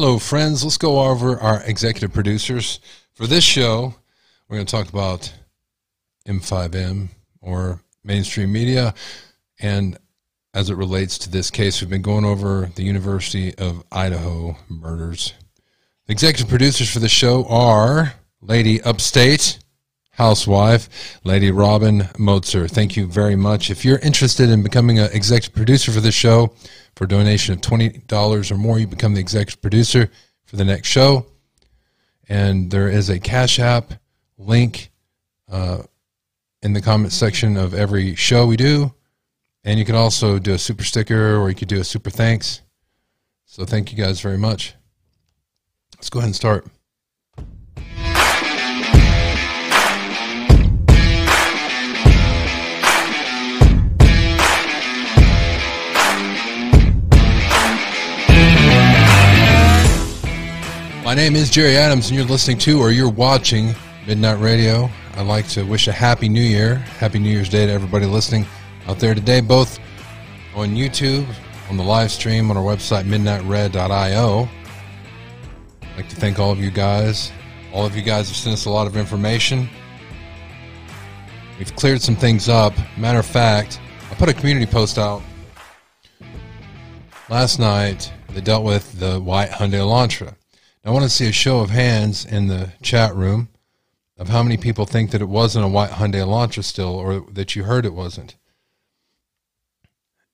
Hello, friends. Let's go over our executive producers. For this show, we're going to talk about M5M or mainstream media. And as it relates to this case, we've been going over the University of Idaho murders. The executive producers for the show are Lady Upstate, housewife, Lady Robin Motzer. Thank you very much. If you're interested in becoming an executive producer for the show, for a donation of $20 or more, you become the executive producer for the next show. And there is a Cash App link uh, in the comment section of every show we do. And you can also do a super sticker or you could do a super thanks. So thank you guys very much. Let's go ahead and start. My name is Jerry Adams, and you're listening to or you're watching Midnight Radio. I'd like to wish a happy new year, happy New Year's Day to everybody listening out there today, both on YouTube, on the live stream, on our website, midnightred.io. I'd like to thank all of you guys. All of you guys have sent us a lot of information. We've cleared some things up. Matter of fact, I put a community post out last night that dealt with the white Hyundai Elantra. I want to see a show of hands in the chat room of how many people think that it wasn't a white Hyundai Elantra still, or that you heard it wasn't.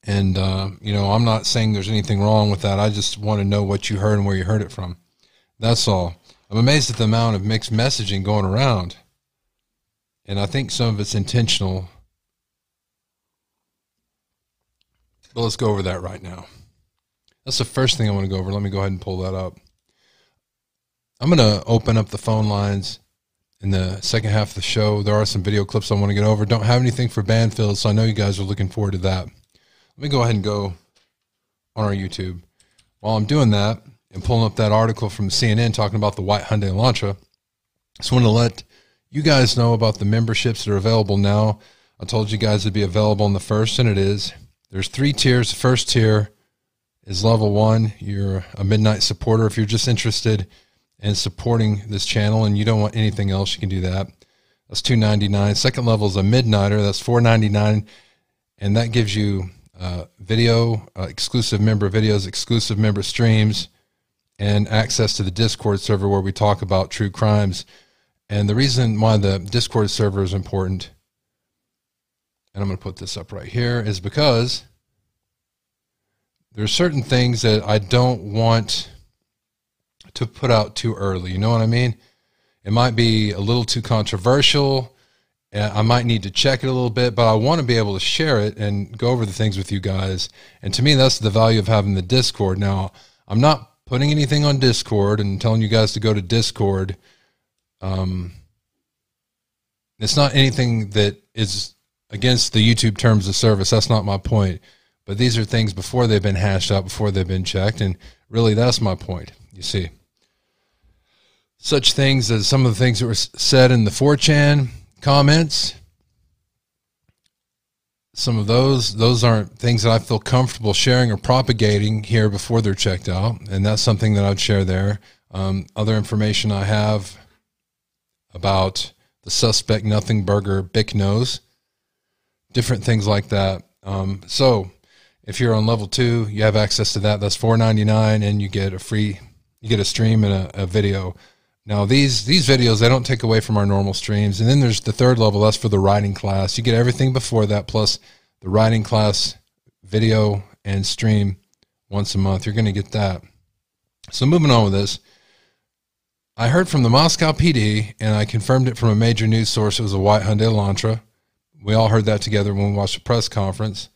And uh, you know, I'm not saying there's anything wrong with that. I just want to know what you heard and where you heard it from. That's all. I'm amazed at the amount of mixed messaging going around, and I think some of it's intentional. But let's go over that right now. That's the first thing I want to go over. Let me go ahead and pull that up. I'm going to open up the phone lines in the second half of the show. There are some video clips I want to get over. Don't have anything for Banfield, so I know you guys are looking forward to that. Let me go ahead and go on our YouTube. While I'm doing that and pulling up that article from CNN talking about the white Hyundai Elantra, just want to let you guys know about the memberships that are available now. I told you guys it'd be available in the first, and it is. There's three tiers. The first tier is level one. You're a midnight supporter. If you're just interested and supporting this channel and you don't want anything else, you can do that. That's two ninety nine. Second level is a midnighter. That's four ninety nine, and that gives you uh, video, uh, exclusive member videos, exclusive member streams, and access to the Discord server where we talk about true crimes. And the reason why the Discord server is important, and I'm going to put this up right here, is because there are certain things that I don't want to put out too early. You know what I mean? It might be a little too controversial. I might need to check it a little bit, but I want to be able to share it and go over the things with you guys. And to me, that's the value of having the Discord. Now, I'm not putting anything on Discord and telling you guys to go to Discord. Um, it's not anything that is against the YouTube terms of service. That's not my point. But these are things before they've been hashed out, before they've been checked. And really, that's my point, you see such things as some of the things that were said in the 4chan comments. Some of those, those aren't things that I feel comfortable sharing or propagating here before they're checked out. And that's something that I'd share there. Um, other information I have about the suspect nothing burger Bic nose, different things like that. Um, so if you're on level two, you have access to that. That's four ninety nine, and you get a free, you get a stream and a, a video now these these videos they don't take away from our normal streams, and then there's the third level. That's for the writing class. You get everything before that, plus the writing class video and stream once a month. You're going to get that. So moving on with this, I heard from the Moscow PD, and I confirmed it from a major news source. It was a white Hyundai Elantra. We all heard that together when we watched the press conference.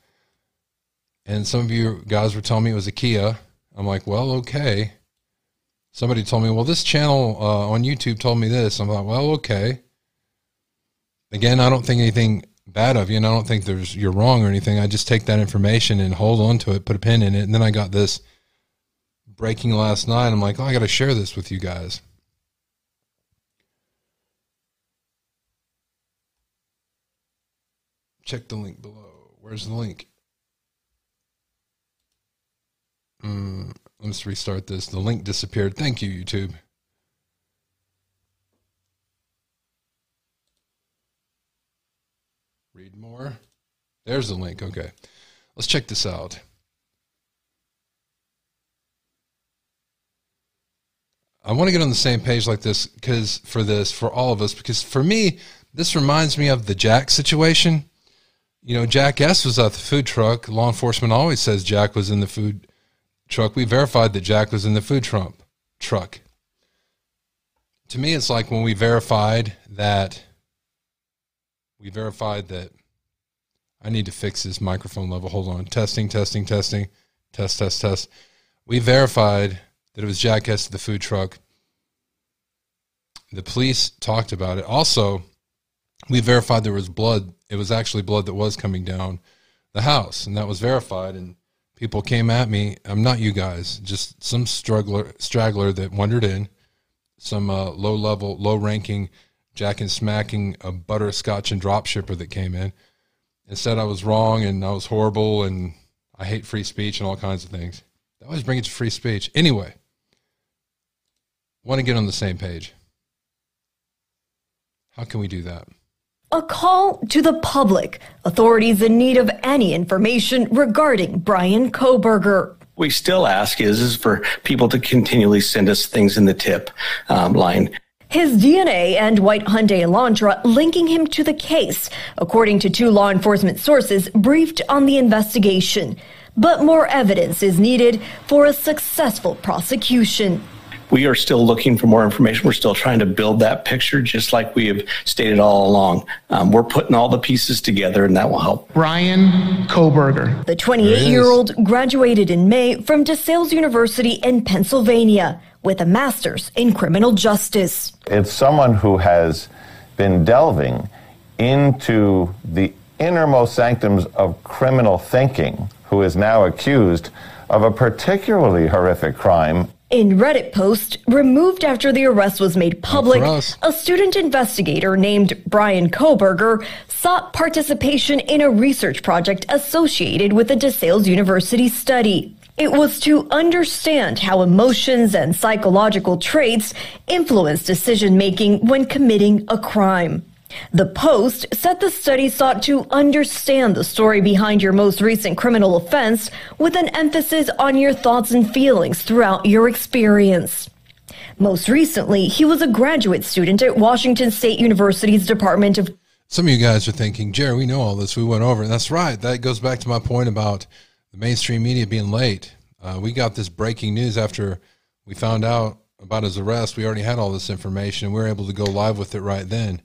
And some of you guys were telling me it was a Kia. I'm like, well, okay somebody told me, well, this channel uh, on YouTube told me this. I'm like, well, okay. Again, I don't think anything bad of you, and I don't think there's you're wrong or anything. I just take that information and hold on to it, put a pin in it, and then I got this breaking last night. I'm like, oh, I got to share this with you guys. Check the link below. Where's the link? Mm, Let's restart this. The link disappeared. Thank you, YouTube. Read more. There's the link. Okay. Let's check this out. I want to get on the same page like this because for this, for all of us, because for me, this reminds me of the Jack situation. You know, Jack S was at the food truck. Law enforcement always says Jack was in the food truck. We verified that Jack was in the food truck. Truck. To me, it's like when we verified that. We verified that. I need to fix this microphone level. Hold on. Testing, testing, testing, test, test, test. We verified that it was Jack S. the food truck. The police talked about it. Also, we verified there was blood. It was actually blood that was coming down the house, and that was verified. And people came at me. I'm not you guys, just some struggler, straggler that wandered in, some uh, low level, low ranking jack and smacking a butterscotch and drop shipper that came in and said I was wrong and I was horrible and I hate free speech and all kinds of things. They always bring it to free speech. Anyway, want to get on the same page. How can we do that? A call to the public, authorities in need of any information regarding Bryan Kohberger. We still ask is, is for people to continually send us things in the tip um, line. His DNA and white Hyundai Elantra linking him to the case, according to two law enforcement sources briefed on the investigation. But more evidence is needed for a successful prosecution we are still looking for more information. We're still trying to build that picture, just like we have stated all along. Um, we're putting all the pieces together, and that will help. Bryan Kohberger. The 28 year old graduated in May from DeSales University in Pennsylvania with a master's in criminal justice. It's someone who has been delving into the innermost sanctums of criminal thinking, who is now accused of a particularly horrific crime in Reddit post, removed after the arrest was made public, a student investigator named Bryan Kohberger sought participation in a research project associated with the DeSales University study. It was to understand how emotions and psychological traits influence decision making when committing a crime. The Post said the study sought to understand the story behind your most recent criminal offense with an emphasis on your thoughts and feelings throughout your experience. Most recently, he was a graduate student at Washington State University's Department of. Some of you guys are thinking, Jerry, we know all this. We went over. That's right. That goes back to my point about the mainstream media being late. Uh, we got this breaking news after we found out about his arrest. We already had all this information and we were able to go live with it right then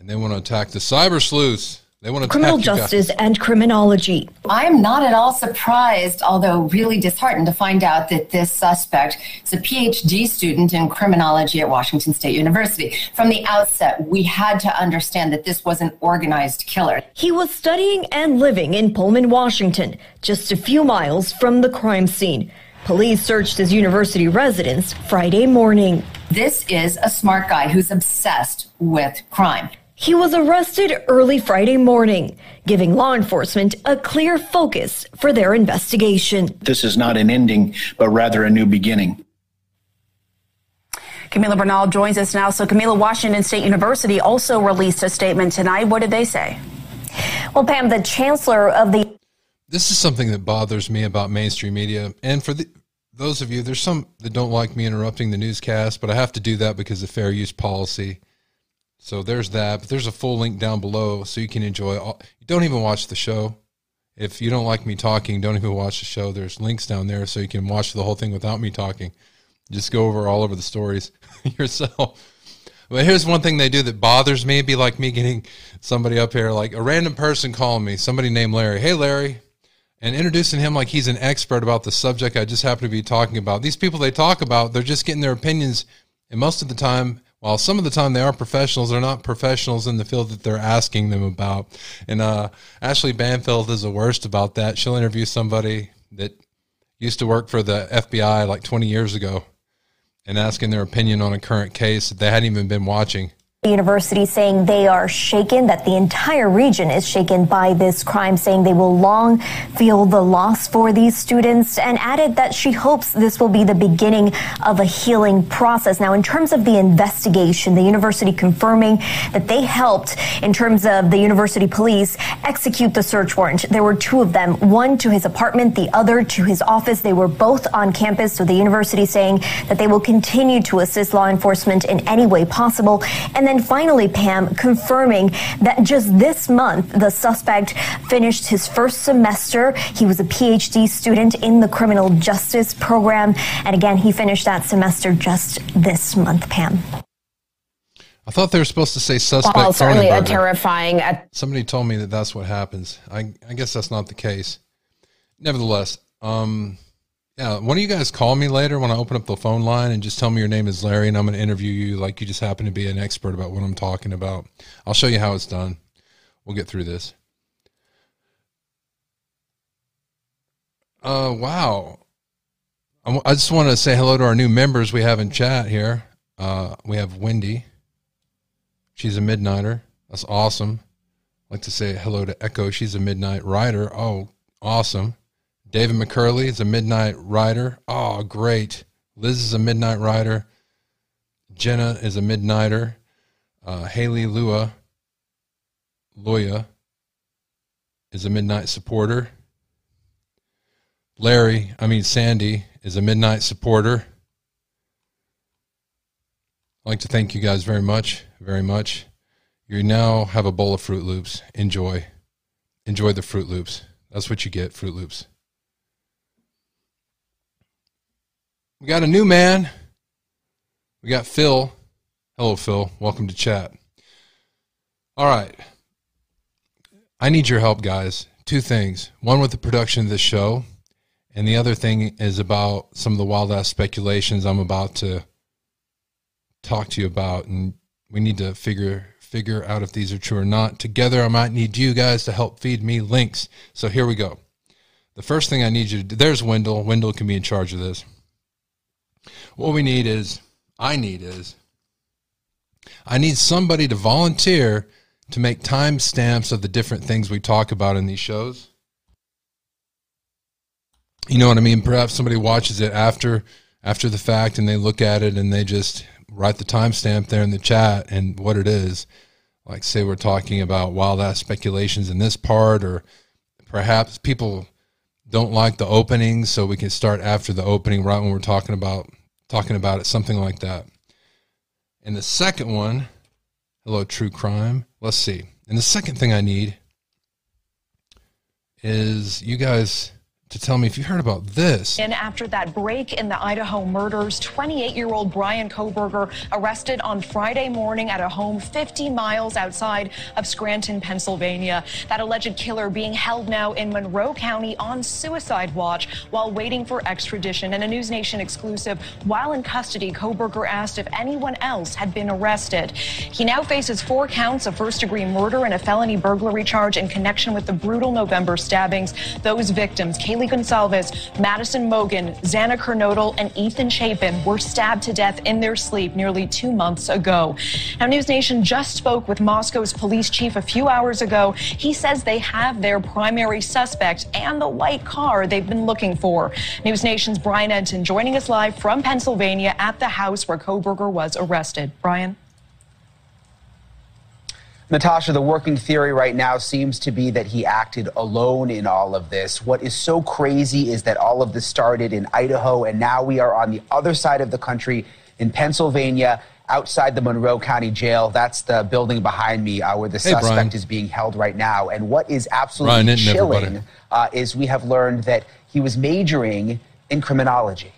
and they want to attack the cyber sleuths. They want to criminal justice and criminology. I'm not at all surprised, although really disheartened to find out that this suspect is a PhD student in criminology at Washington State University. From the outset, we had to understand that this was an organized killer. He was studying and living in Pullman, Washington, just a few miles from the crime scene. Police searched his university residence Friday morning. This is a smart guy who's obsessed with crime. He was arrested early Friday morning, giving law enforcement a clear focus for their investigation. This is not an ending, but rather a new beginning. Camila Bernal joins us now. So, Camila, Washington State University also released a statement tonight. What did they say? Well, Pam, the chancellor of the. This is something that bothers me about mainstream media. And for the, those of you, there's some that don't like me interrupting the newscast, but I have to do that because of fair use policy. So there's that. But there's a full link down below so you can enjoy. All, you don't even watch the show. If you don't like me talking, don't even watch the show. There's links down there so you can watch the whole thing without me talking. Just go over all over the stories yourself. But here's one thing they do that bothers me. It'd be like me getting somebody up here, like a random person calling me, somebody named Larry. Hey, Larry. And introducing him like he's an expert about the subject I just happen to be talking about. These people they talk about, they're just getting their opinions. And most of the time, while some of the time they are professionals, they're not professionals in the field that they're asking them about. And uh, Ashley Banfield is the worst about that. She'll interview somebody that used to work for the FBI like 20 years ago and asking their opinion on a current case that they hadn't even been watching. University saying they are shaken, that the entire region is shaken by this crime, saying they will long feel the loss for these students, and added that she hopes this will be the beginning of a healing process. Now, in terms of the investigation, the university confirming that they helped, in terms of the university police, execute the search warrant. There were two of them, one to his apartment, the other to his office. They were both on campus, so the university saying that they will continue to assist law enforcement in any way possible. And then finally, Pam, confirming that just this month, the suspect finished his first semester. He was a PhD student in the criminal justice program. And again, he finished that semester just this month, Pam. I thought they were supposed to say suspect. Well, certainly a terrifying. Somebody told me that that's what happens. I, I guess that's not the case. Nevertheless, um, yeah, one of you guys call me later when I open up the phone line and just tell me your name is Larry and I'm going to interview you like you just happen to be an expert about what I'm talking about. I'll show you how it's done. We'll get through this. Uh, wow. I, just want to say hello to our new members we have in chat here. Uh, we have Wendy. She's a midnighter. That's awesome. I'd like to say hello to Echo. She's a midnight rider. Oh, awesome. David McCurley is a midnight rider. Oh, great. Liz is a midnight rider. Jenna is a midnighter. Uh, Haley Lua, Loya, is a midnight supporter. Larry, I mean Sandy, is a midnight supporter. I'd like to thank you guys very much, very much. You now have a bowl of Froot Loops. Enjoy. Enjoy the Froot Loops. That's what you get, Froot Loops. We got a new man. We got Phil. Hello, Phil. Welcome to chat. All right. I need your help, guys. Two things. One with the production of this show, and the other thing is about some of the wild ass speculations I'm about to talk to you about, and we need to figure figure out if these are true or not. Together, I might need you guys to help feed me links. So here we go. The first thing I need you to do. There's Wendell. Wendell can be in charge of this. What we need is, I need is, I need somebody to volunteer to make timestamps of the different things we talk about in these shows. You know what I mean? Perhaps somebody watches it after after the fact and they look at it and they just write the timestamp there in the chat and what it is. Like say we're talking about wild ass speculations in this part or perhaps people don't like the opening so we can start after the opening right when we're talking about talking about it, something like that. And the second one, hello, true crime. Let's see. And the second thing I need is you guys to tell me if you heard about this. And after that break in the Idaho murders, 28 year old Bryan Kohberger arrested on Friday morning at a home 50 miles outside of Scranton, Pennsylvania. That alleged killer being held now in Monroe County on suicide watch while waiting for extradition. And a NewsNation exclusive, while in custody, Kohberger asked if anyone else had been arrested. He now faces four counts of first degree murder and a felony burglary charge in connection with the brutal November stabbings. Those victims, Kaylee Goncalves, Madison Mogen, Xana Kernodle, and Ethan Chapin were stabbed to death in their sleep nearly two months ago. Now, NewsNation just spoke with Moscow's police chief a few hours ago. He says they have their primary suspect and the white car they've been looking for. NewsNation's Brian Entin joining us live from Pennsylvania at the house where Kohberger was arrested. Brian? Natasha, the working theory right now seems to be that he acted alone in all of this. What is so crazy is that all of this started in Idaho, and now we are on the other side of the country in Pennsylvania, outside the Monroe County Jail. That's the building behind me uh, where the hey, suspect Brian. is being held right now. And what is absolutely Brian, chilling uh, is we have learned that he was majoring in criminology.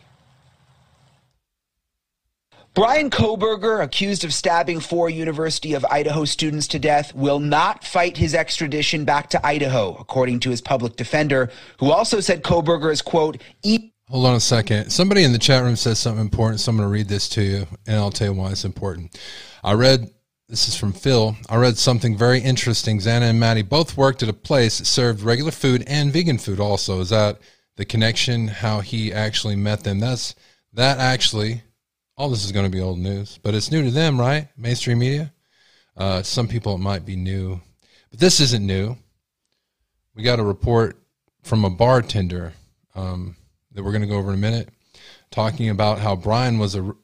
Bryan Kohberger, accused of stabbing four University of Idaho students to death, will not fight his extradition back to Idaho, according to his public defender, who also said Kohberger is, quote, eat. Hold on a second. Somebody in the chat room says something important, so I'm going to read this to you, and I'll tell you why it's important. I read, this is from Phil, I read something very interesting. Xana and Maddie both worked at a place that served regular food and vegan food also. Is that the connection, how he actually met them? That's, that actually all this is going to be old news, but it's new to them, right? Mainstream media. Uh, some people it might be new, but this isn't new. We got a report from a bartender um, that we're going to go over in a minute, talking about how Brian was a,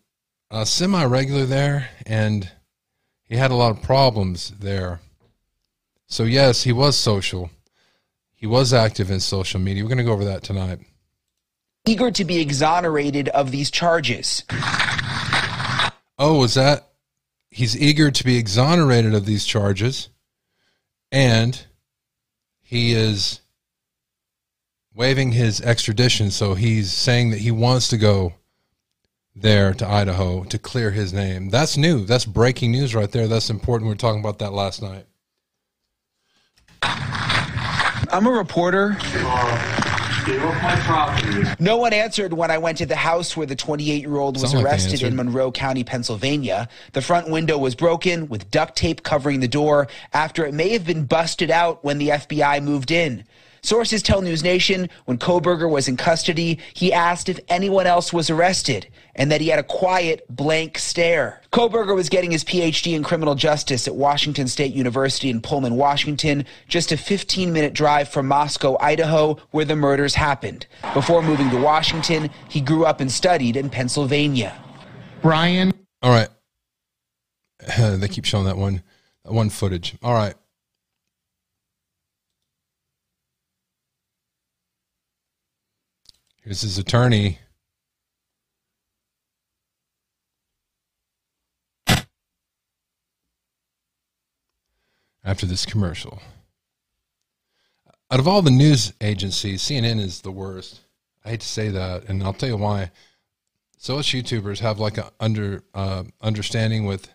a semi regular there and he had a lot of problems there. So, yes, he was social. He was active in social media. We're going to go over that tonight. Eager to be exonerated of these charges. Oh, is that? He's eager to be exonerated of these charges. And he is waiving his extradition. So he's saying that he wants to go there to Idaho to clear his name. That's new. That's breaking news right there. That's important. We were talking about that last night. I'm a reporter. No one answered when I went to the house where the 28 year old was arrested in Monroe County, Pennsylvania. The front window was broken with duct tape covering the door after it may have been busted out when the FBI moved in. Sources tell NewsNation when Kohberger was in custody, he asked if anyone else was arrested and that he had a quiet, blank stare. Kohberger was getting his PhD in criminal justice at Washington State University in Pullman, Washington, just a 15 minute drive from Moscow, Idaho, where the murders happened. Before moving to Washington, he grew up and studied in Pennsylvania. Brian. All right. they keep showing that one, that one footage. All right. Here's his attorney. After this commercial. Out of all the news agencies, CNN is the worst. I hate to say that, and I'll tell you why. So us YouTubers have like a under uh, understanding with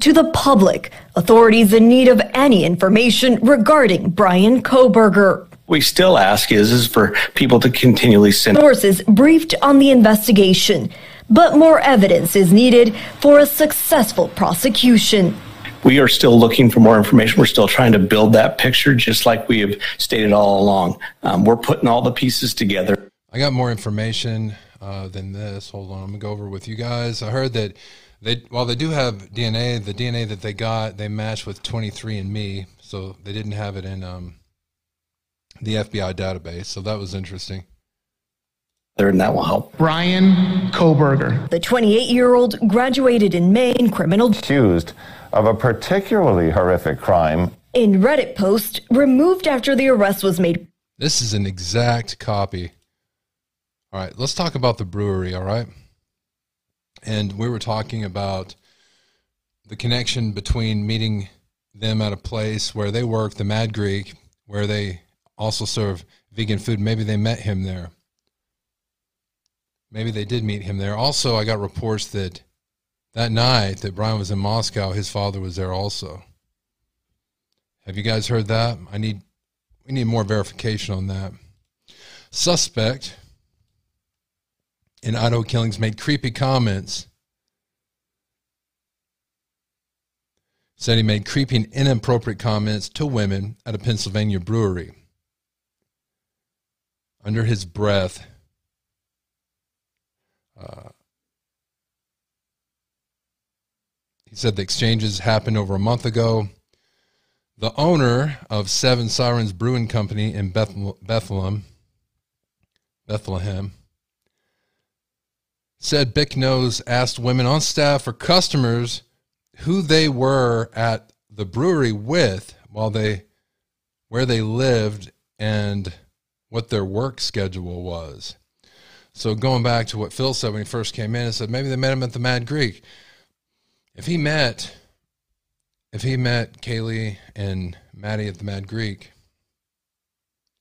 to the public, authorities in need of any information regarding Bryan Kohberger we still ask is is for people to continually send sources briefed on the investigation, but more evidence is needed for a successful prosecution. We are still looking for more information. We're still trying to build that picture, just like we have stated all along. Um, we're putting all the pieces together. I got more information uh, than this. Hold on, I'm gonna go over with you guys. I heard that they, while they do have DNA, the DNA that they got they matched with 23andMe, so they didn't have it in um, the FBI database. So that was interesting. And that will help. Bryan Kohberger. The 28 year old graduated in Maine criminal. Accused of a particularly horrific crime. In Reddit post, removed after the arrest was made. This is an exact copy. All right, let's talk about the brewery, all right? And we were talking about the connection between meeting them at a place where they work, the Mad Greek, where they also serve vegan food. Maybe they met him there. Maybe they did meet him there. Also, I got reports that that night that Brian was in Moscow, his father was there also. Have you guys heard that? I need we need more verification on that. Suspect in Idaho killings made creepy comments. Said he made creepy and inappropriate comments to women at a Pennsylvania brewery under his breath. Uh, he said the exchanges happened over a month ago. The owner of Seven Sirens Brewing Company in Bethlehem, Bethlehem, said Bic Nose asked women on staff or customers who they were at the brewery with while they where they lived and what their work schedule was. So going back to what Phil said when he first came in, and said maybe they met him at the Mad Greek. If he met, if he met Kaylee and Maddie at the Mad Greek,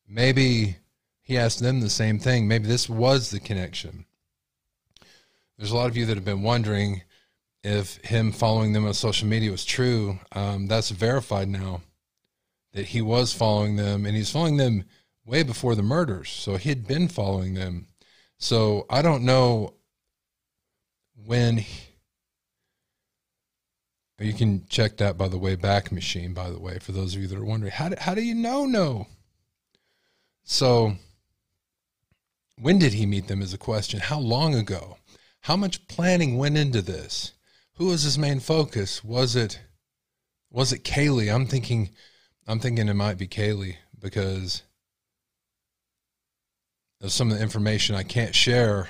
maybe he asked them the same thing. Maybe this was the connection. There's a lot of you that have been wondering if him following them on social media was true. Um, that's verified now that he was following them, and he's following them way before the murders. So he had been following them. So I don't know when. He, you can check that by the way back machine. By the way, for those of you that are wondering, how do, how do you know? No. So when did he meet them? Is a question. How long ago? How much planning went into this? who was his main focus? Was it was it Kaylee? I'm thinking I'm thinking it might be Kaylee because of some of the information I can't share.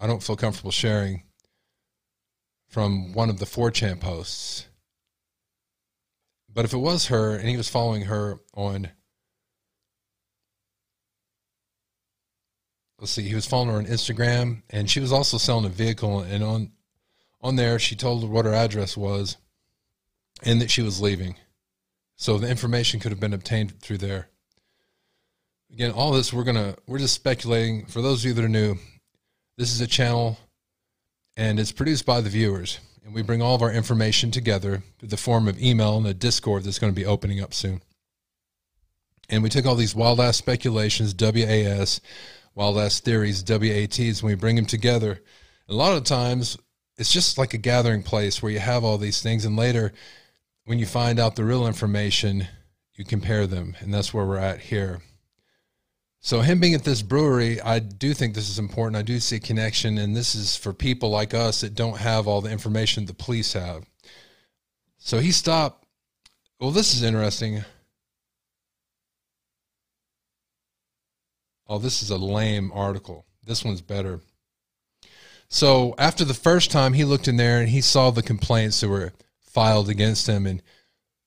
I don't feel comfortable sharing from one of the 4chan posts. But if it was her and he was following her on let's see, he was following her on Instagram and she was also selling a vehicle and on on there she told what her address was and that she was leaving. So the information could have been obtained through there. Again, all this we're gonna we're just speculating. For those of you that are new, this is a channel and it's produced by the viewers. And we bring all of our information together through the form of email and a Discord that's going to be opening up soon. And we take all these wild ass speculations, WAS, wild ass theories, WATs, and we bring them together. A lot of times, it's just like a gathering place where you have all these things, and later, when you find out the real information, you compare them, and that's where we're at here. So him being at this brewery, I do think this is important. I do see a connection, and this is for people like us that don't have all the information the police have. So he stopped. Well, this is interesting. Oh, this is a lame article. This one's better. So after the first time, he looked in there and he saw the complaints that were filed against him, and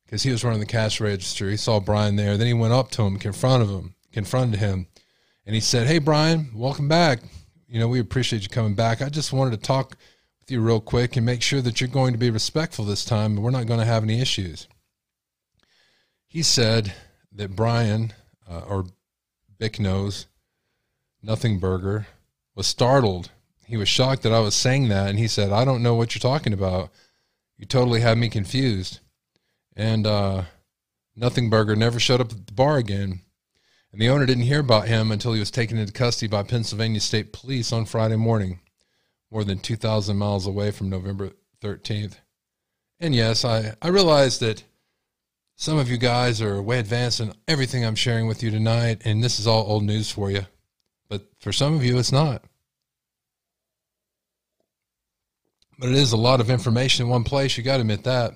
because he was running the cash register, he saw Brian there. Then he went up to him, confronted him confronted him and he said, Hey, Brian, welcome back. You know, we appreciate you coming back. I just wanted to talk with you real quick and make sure that you're going to be respectful this time and we're not going to have any issues. He said that Brian, uh, or Bic Nose, Nothing Burger, was startled. He was shocked that I was saying that. And he said, I don't know what you're talking about. You totally have me confused. And uh, Nothing Burger never showed up at the bar again and the owner didn't hear about him until he was taken into custody by Pennsylvania State Police on Friday morning, more than 2,000 miles away from November 13th. And yes, I, I realize that some of you guys are way advanced in everything I'm sharing with you tonight, and this is all old news for you. But for some of you, it's not. But it is a lot of information in one place. You got to admit that.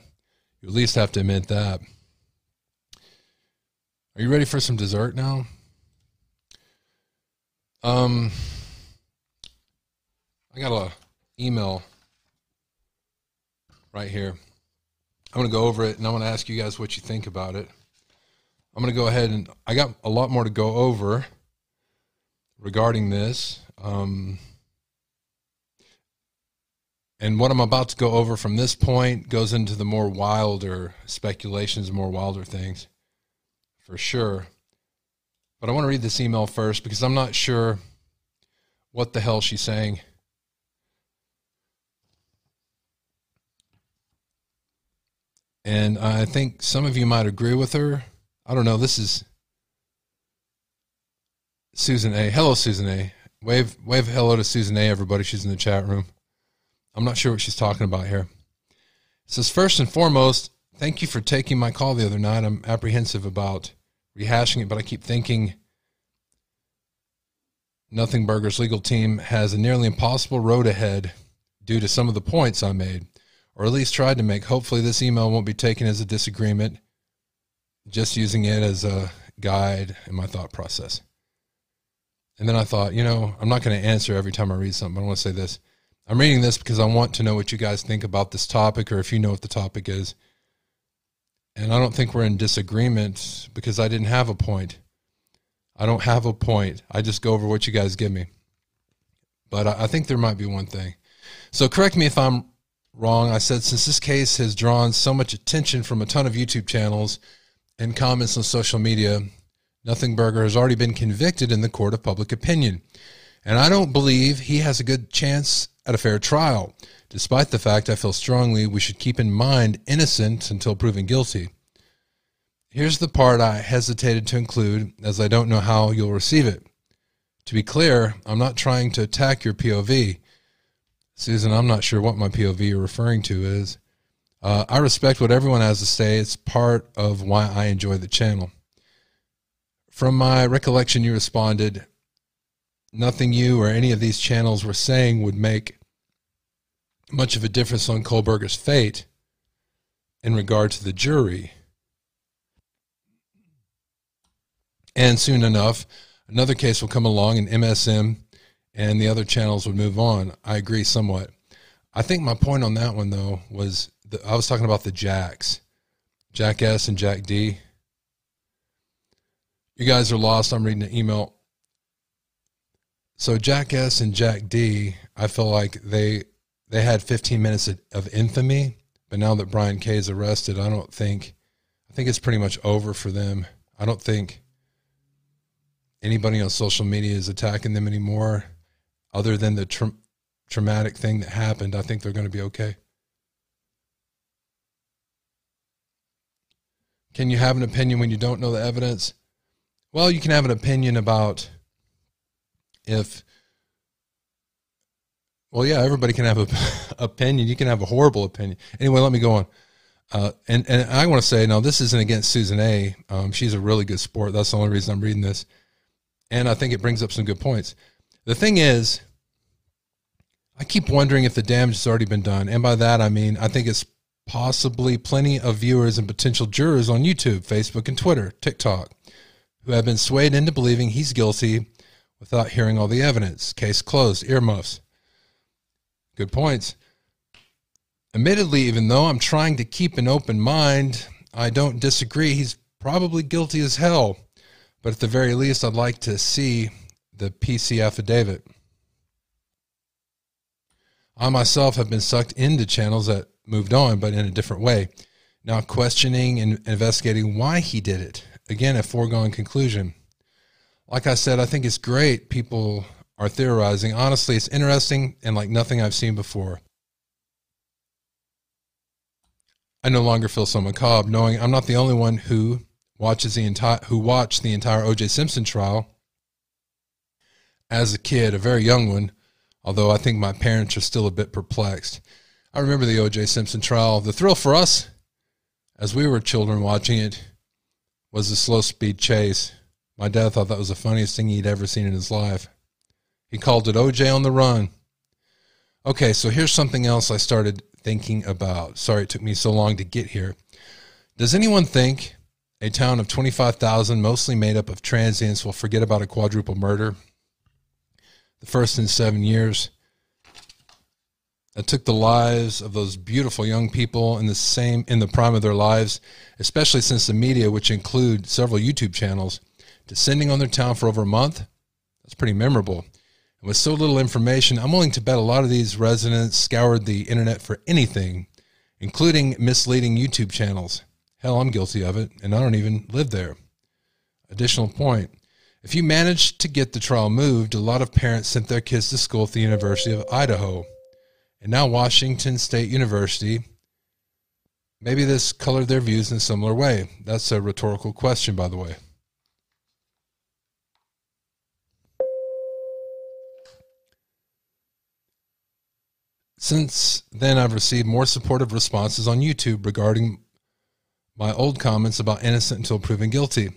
You at least have to admit that. Are you ready for some dessert now? Um, I got a email right here. I'm going to go over it and I'm going to ask you guys what you think about it. I'm going to go ahead and I got a lot more to go over regarding this. Um, and what I'm about to go over from this point goes into the more wilder speculations, more wilder things for sure. But I want to read this email first because I'm not sure what the hell she's saying. And I think some of you might agree with her. I don't know. This is Susan A. Hello, Susan A. Wave, wave hello to Susan A. Everybody, she's in the chat room. I'm not sure what she's talking about here. It says first and foremost, thank you for taking my call the other night. I'm apprehensive about rehashing it, but I keep thinking Nothing Burger's legal team has a nearly impossible road ahead due to some of the points I made, or at least tried to make. Hopefully, this email won't be taken as a disagreement, just using it as a guide in my thought process. And then I thought, you know, I'm not going to answer every time I read something, but I want to say this. I'm reading this because I want to know what you guys think about this topic, or if you know what the topic is. And I don't think we're in disagreement because I didn't have a point. I don't have a point. I just go over what you guys give me. But I, think there might be one thing. So correct me if I'm wrong. I said since this case has drawn so much attention from a ton of YouTube channels and comments on social media, Nothing Burger has already been convicted in the court of public opinion. And I don't believe he has a good chance at a fair trial despite the fact I feel strongly we should keep in mind innocent until proven guilty. Here's the part I hesitated to include as I don't know how you'll receive it. To be clear, I'm not trying to attack your POV. Susan, I'm not sure what my POV you're referring to is. Uh, I respect what everyone has to say. It's part of why I enjoy the channel. From my recollection, you responded, Nothing you or any of these channels were saying would make much of a difference on Kohberger's fate in regard to the jury. And soon enough, another case will come along and MSM and the other channels would move on. I agree somewhat. I think my point on that one, though, was the, I was talking about the Jacks, Jack S and Jack D. You guys are lost. I'm reading an email. So Jack S and Jack D, I feel like they they had 15 minutes of, infamy, but now that Brian Kay is arrested, I don't think I think it's pretty much over for them. I don't think anybody on social media is attacking them anymore, other than the tra- traumatic thing that happened. I think they're going to be okay. Can you have an opinion when you don't know the evidence? Well, you can have an opinion about if well, yeah, everybody can have an opinion. You can have a horrible opinion. Anyway, let me go on. Uh, and and I want to say now this isn't against Susan A. Um, she's a really good sport. That's the only reason I'm reading this, and I think it brings up some good points. The thing is, I keep wondering if the damage has already been done, and by that I mean I think it's possibly plenty of viewers and potential jurors on YouTube, Facebook, and Twitter, TikTok, who have been swayed into believing he's guilty without hearing all the evidence. Case closed. Earmuffs. Good points. Admittedly, even though I'm trying to keep an open mind, I don't disagree. He's probably guilty as hell. But at the very least, I'd like to see the PC affidavit. I myself have been sucked into channels that moved on, but in a different way. Now, questioning and investigating why he did it. Again, a foregone conclusion. Like I said, I think it's great people are theorizing. Honestly, it's interesting and like nothing I've seen before. I no longer feel so macabre knowing I'm not the only one who watches the entire who watched the entire O.J. Simpson trial as a kid, a very young one. Although I think my parents are still a bit perplexed. I remember the O.J. Simpson trial. The thrill for us, as we were children watching it, was the slow speed chase. My dad thought that was the funniest thing he'd ever seen in his life. He called it OJ on the run. Okay, so here's something else I started thinking about. Sorry it took me so long to get here. Does anyone think a town of 25,000, mostly made up of transients, will forget about a quadruple murder? The first in seven years that took the lives of those beautiful young people in the same in the prime of their lives, especially since the media, which include several YouTube channels, descending on their town for over a month. That's pretty memorable. And with so little information, I'm willing to bet a lot of these residents scoured the internet for anything, including misleading YouTube channels. Hell, I'm guilty of it, and I don't even live there. Additional point. If you managed to get the trial moved, a lot of parents sent their kids to school at the University of Idaho and now Washington State University. Maybe this colored their views in a similar way. That's a rhetorical question, by the way. Since then, I've received more supportive responses on YouTube regarding my old comments about innocent until proven guilty,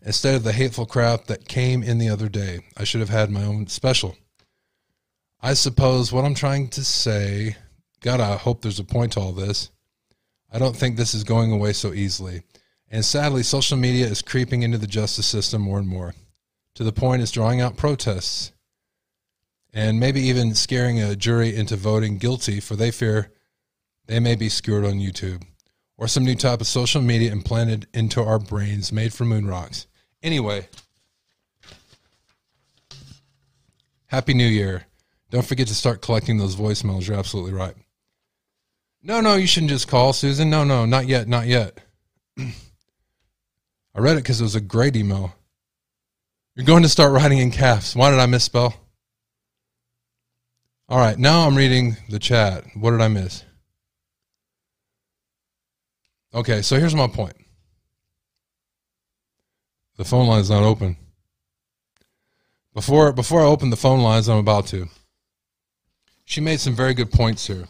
instead of the hateful crap that came in the other day. I should have had my own special. I suppose what I'm trying to say, God, I hope there's a point to all this. I don't think this is going away so easily. And sadly, social media is creeping into the justice system more and more, to the point it's drawing out protests and maybe even scaring a jury into voting guilty for they fear they may be skewered on YouTube or some new type of social media implanted into our brains made from moon rocks. Anyway, Happy New Year. Don't forget to start collecting those voicemails. You're absolutely right. No, no, you shouldn't just call, Susan. No, no, not yet, not yet. I read it because it was a great email. You're going to start writing in caps. Why did I misspell? All right, now I'm reading the chat. What did I miss? Okay, so here's my point. The phone line is not open. Before before I open the phone lines, I'm about to. She made some very good points here.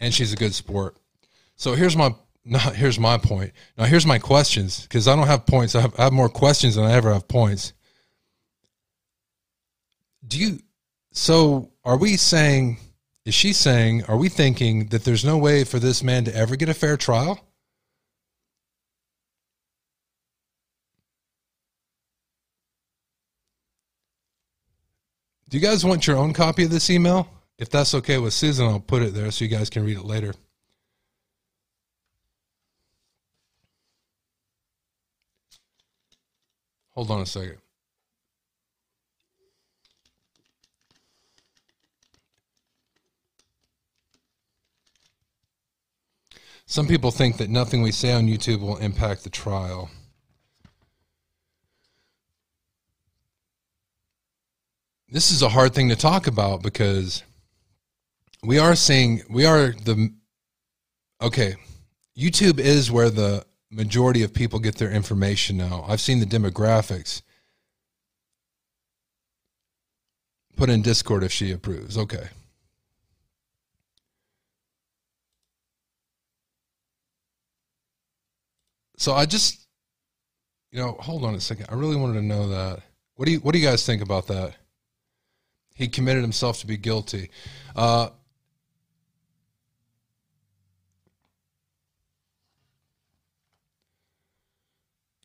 And she's a good sport. So here's my here's my point. Now here's my questions because I don't have points. I have, I have more questions than I ever have points. Do you? So are we saying is she saying, are we thinking that there's no way for this man to ever get a fair trial? Do you guys want your own copy of this email? If that's okay with Susan, I'll put it there so you guys can read it later. Hold on a second. Some people think that nothing we say on YouTube will impact the trial. This is a hard thing to talk about because we are seeing, we are the, okay, YouTube is where the majority of people get their information now. I've seen the demographics. Put in Discord if she approves. Okay. So I just, you know, hold on a second. I really wanted to know that. What do you What do you guys think about that? He committed himself to be guilty. Uh,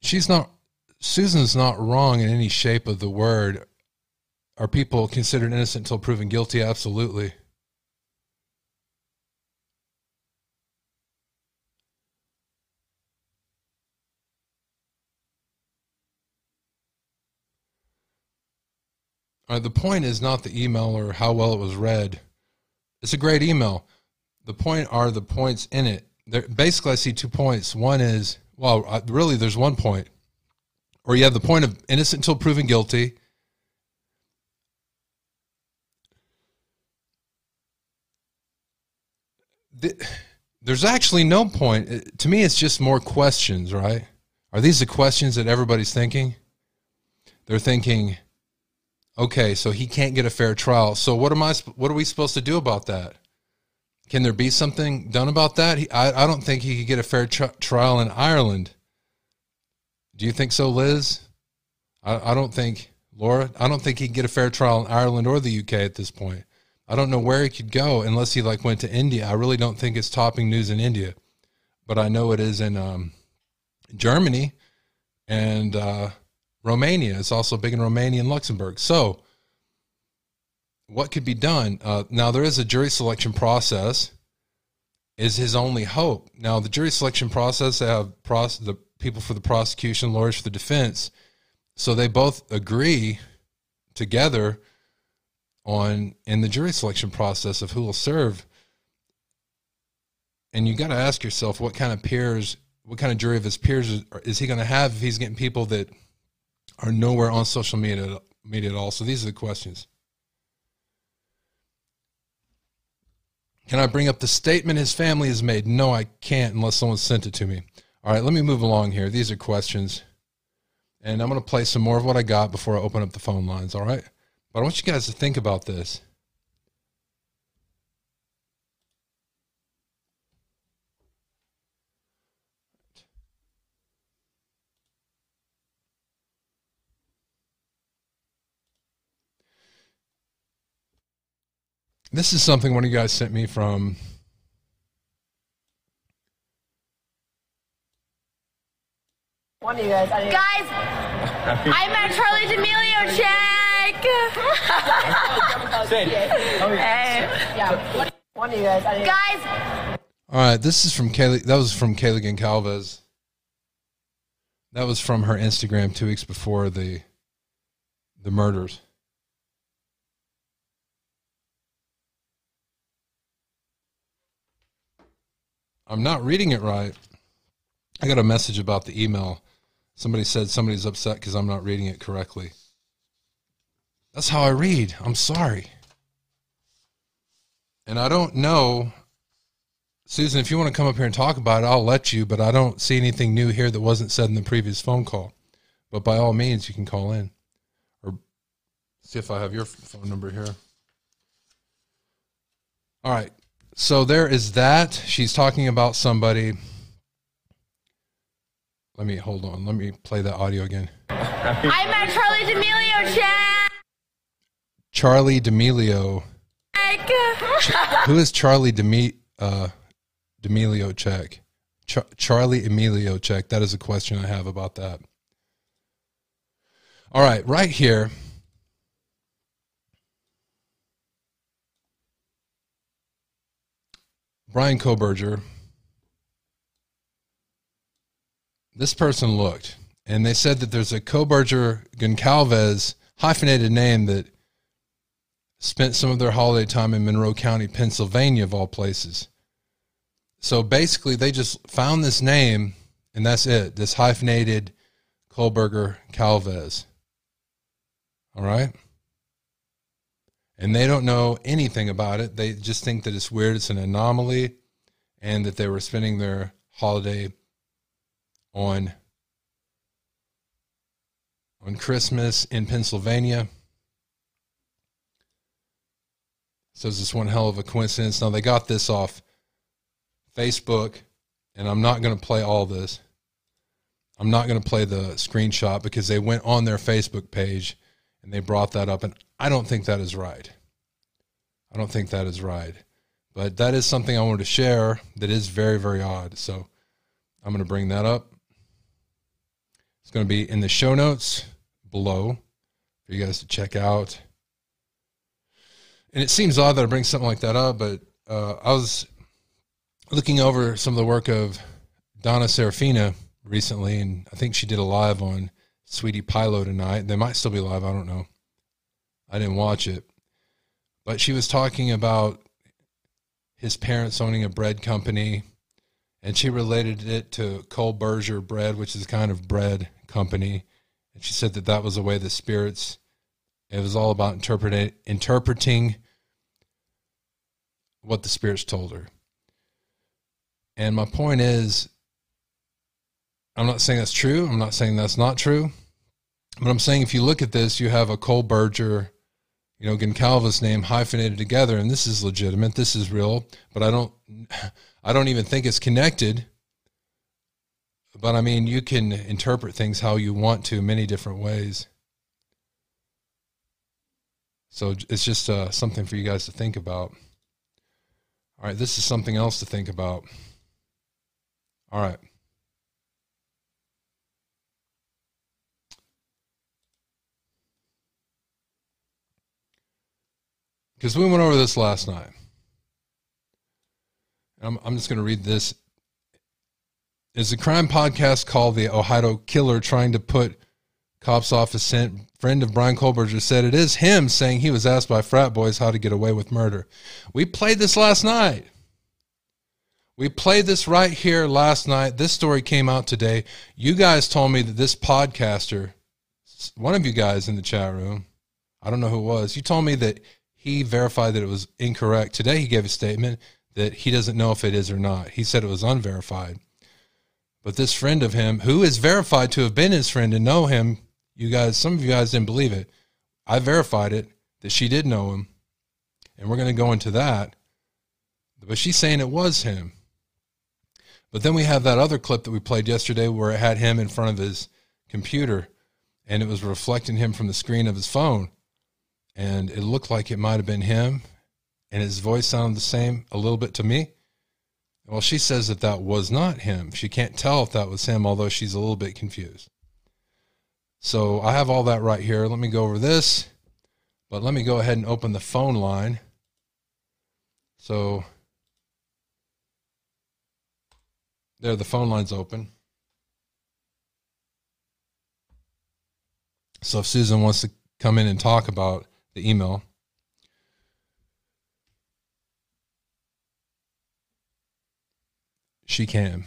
she's not. Susan's not wrong in any shape of the word. Are people considered innocent until proven guilty? Absolutely. Uh, the point is not the email or how well it was read. It's a great email. The point are the points in it. There, basically, I see two points. One is, well, uh, really, there's one point, or you have the point of innocent until proven guilty. The, there's actually no point. To me, it's just more questions, right? Are these the questions that everybody's thinking? They're thinking, Okay, so he can't get a fair trial. So what am I? What are we supposed to do about that? Can there be something done about that? He, I, I don't think he could get a fair tr- trial in Ireland. Do you think so, Liz? I, I don't think Laura. I don't think he can get a fair trial in Ireland or the UK at this point. I don't know where he could go unless he like went to India. I really don't think it's topping news in India, but I know it is in um, Germany, and uh, Romania. It's also big in Romania and Luxembourg. So, what could be done? Uh, now, there is a jury selection process. Is his only hope now the jury selection process? They have pros- the people for the prosecution, lawyers for the defense, so they both agree together on in the jury selection process of who will serve. And you got to ask yourself, what kind of peers, what kind of jury of his peers is, is he going to have if he's getting people that are nowhere on social media media at all. So these are the questions. Can I bring up the statement his family has made? No, I can't unless someone sent it to me. All right, let me move along here. These are questions. And I'm going to play some more of what I got before I open up the phone lines, all right? But I want you guys to think about this. This is something one of you guys sent me from. One of you guys. Guys, I met Charli D'Amelio. Check. hey. Yeah. One of you guys. Guys. All right, this is from Kaylee. That was from Kaylee Goncalves. That was from her Instagram two weeks before the the murders. I'm not reading it right. I got a message about the email. Somebody said somebody's upset because I'm not reading it correctly. That's how I read. I'm sorry. And I don't know, Susan, if you want to come up here and talk about it, I'll let you, but I don't see anything new here that wasn't said in the previous phone call. But by all means, you can call in or see if I have your phone number here. All right. So there is that. She's talking about somebody. Let me hold on. Let me play that audio again. I met Charli D'Amelio, Chad. Charli D'Amelio. who is Charlie Demi, uh, D'Amelio Check? Char- Charlie Emilio Check. That is a question I have about that. All right, right here. Bryan Kohberger. This person looked, and they said that there's a Kohberger Goncalves hyphenated name that spent some of their holiday time in Monroe County, Pennsylvania, of all places. So basically, they just found this name, and that's it. This hyphenated Kohberger Goncalves. All right. And they don't know anything about it. They just think that it's weird, it's an anomaly, and that they were spending their holiday on on Christmas in Pennsylvania. So it's one hell of a coincidence. Now they got this off Facebook, and I'm not going to play all this. I'm not going to play the screenshot because they went on their Facebook page and they brought that up, and I don't think that is right. I don't think that is right. But that is something I wanted to share that is very, very odd. So I'm going to bring that up. It's going to be in the show notes below for you guys to check out. And it seems odd that I bring something like that up, but uh, I was looking over some of the work of Donna Serafina recently, and I think she did a live on Sweetie Pilo tonight. They might still be live. I don't know. I didn't watch it, but she was talking about his parents owning a bread company, and she related it to Kohberger Bread, which is a kind of bread company, and she said that that was the way the spirits. It was all about interpreting interpreting what the spirits told her. And my point is, I'm not saying that's true. I'm not saying that's not true. But I'm saying if you look at this, you have a Kohberger, you know, Goncalves name hyphenated together, and this is legitimate. This is real. But I don't, I don't even think it's connected. But I mean, you can interpret things how you want to, many different ways. So it's just uh, something for you guys to think about. All right, this is something else to think about. All right. Because we went over this last night. I'm, I'm just going to read this. Is the crime podcast called The Idaho Killer trying to put cops off a scent? Friend of Bryan Kohberger said it is him saying he was asked by frat boys how to get away with murder. We played this last night. We played this right here last night. This story came out today. You guys told me that this podcaster, one of you guys in the chat room, I don't know who it was, you told me that he verified that it was incorrect. Today he gave a statement that he doesn't know if it is or not. He said it was unverified. But this friend of him, who is verified to have been his friend and know him, you guys, some of you guys didn't believe it. I verified it that she did know him. And we're going to go into that. But she's saying it was him. But then we have that other clip that we played yesterday where it had him in front of his computer and it was reflecting him from the screen of his phone. And it looked like it might have been him. And his voice sounded the same a little bit to me. Well, she says that that was not him. She can't tell if that was him, although she's a little bit confused. So I have all that right here. Let me go over this, but let me go ahead and open the phone line. So There, the phone line's open. So if Susan wants to come in and talk about the email, she can.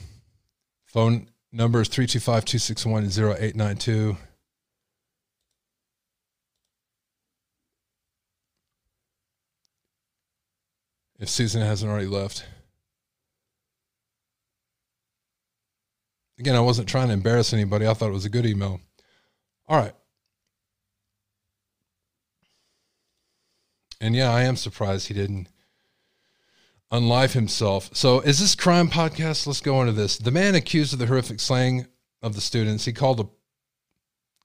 Phone number is 325 261 0892. If Susan hasn't already left. Again, I wasn't trying to embarrass anybody. I thought it was a good email. All right. And yeah, I am surprised he didn't unlive himself. So, is this crime podcast? Let's go into this. The man accused of the horrific slaying of the students, he called a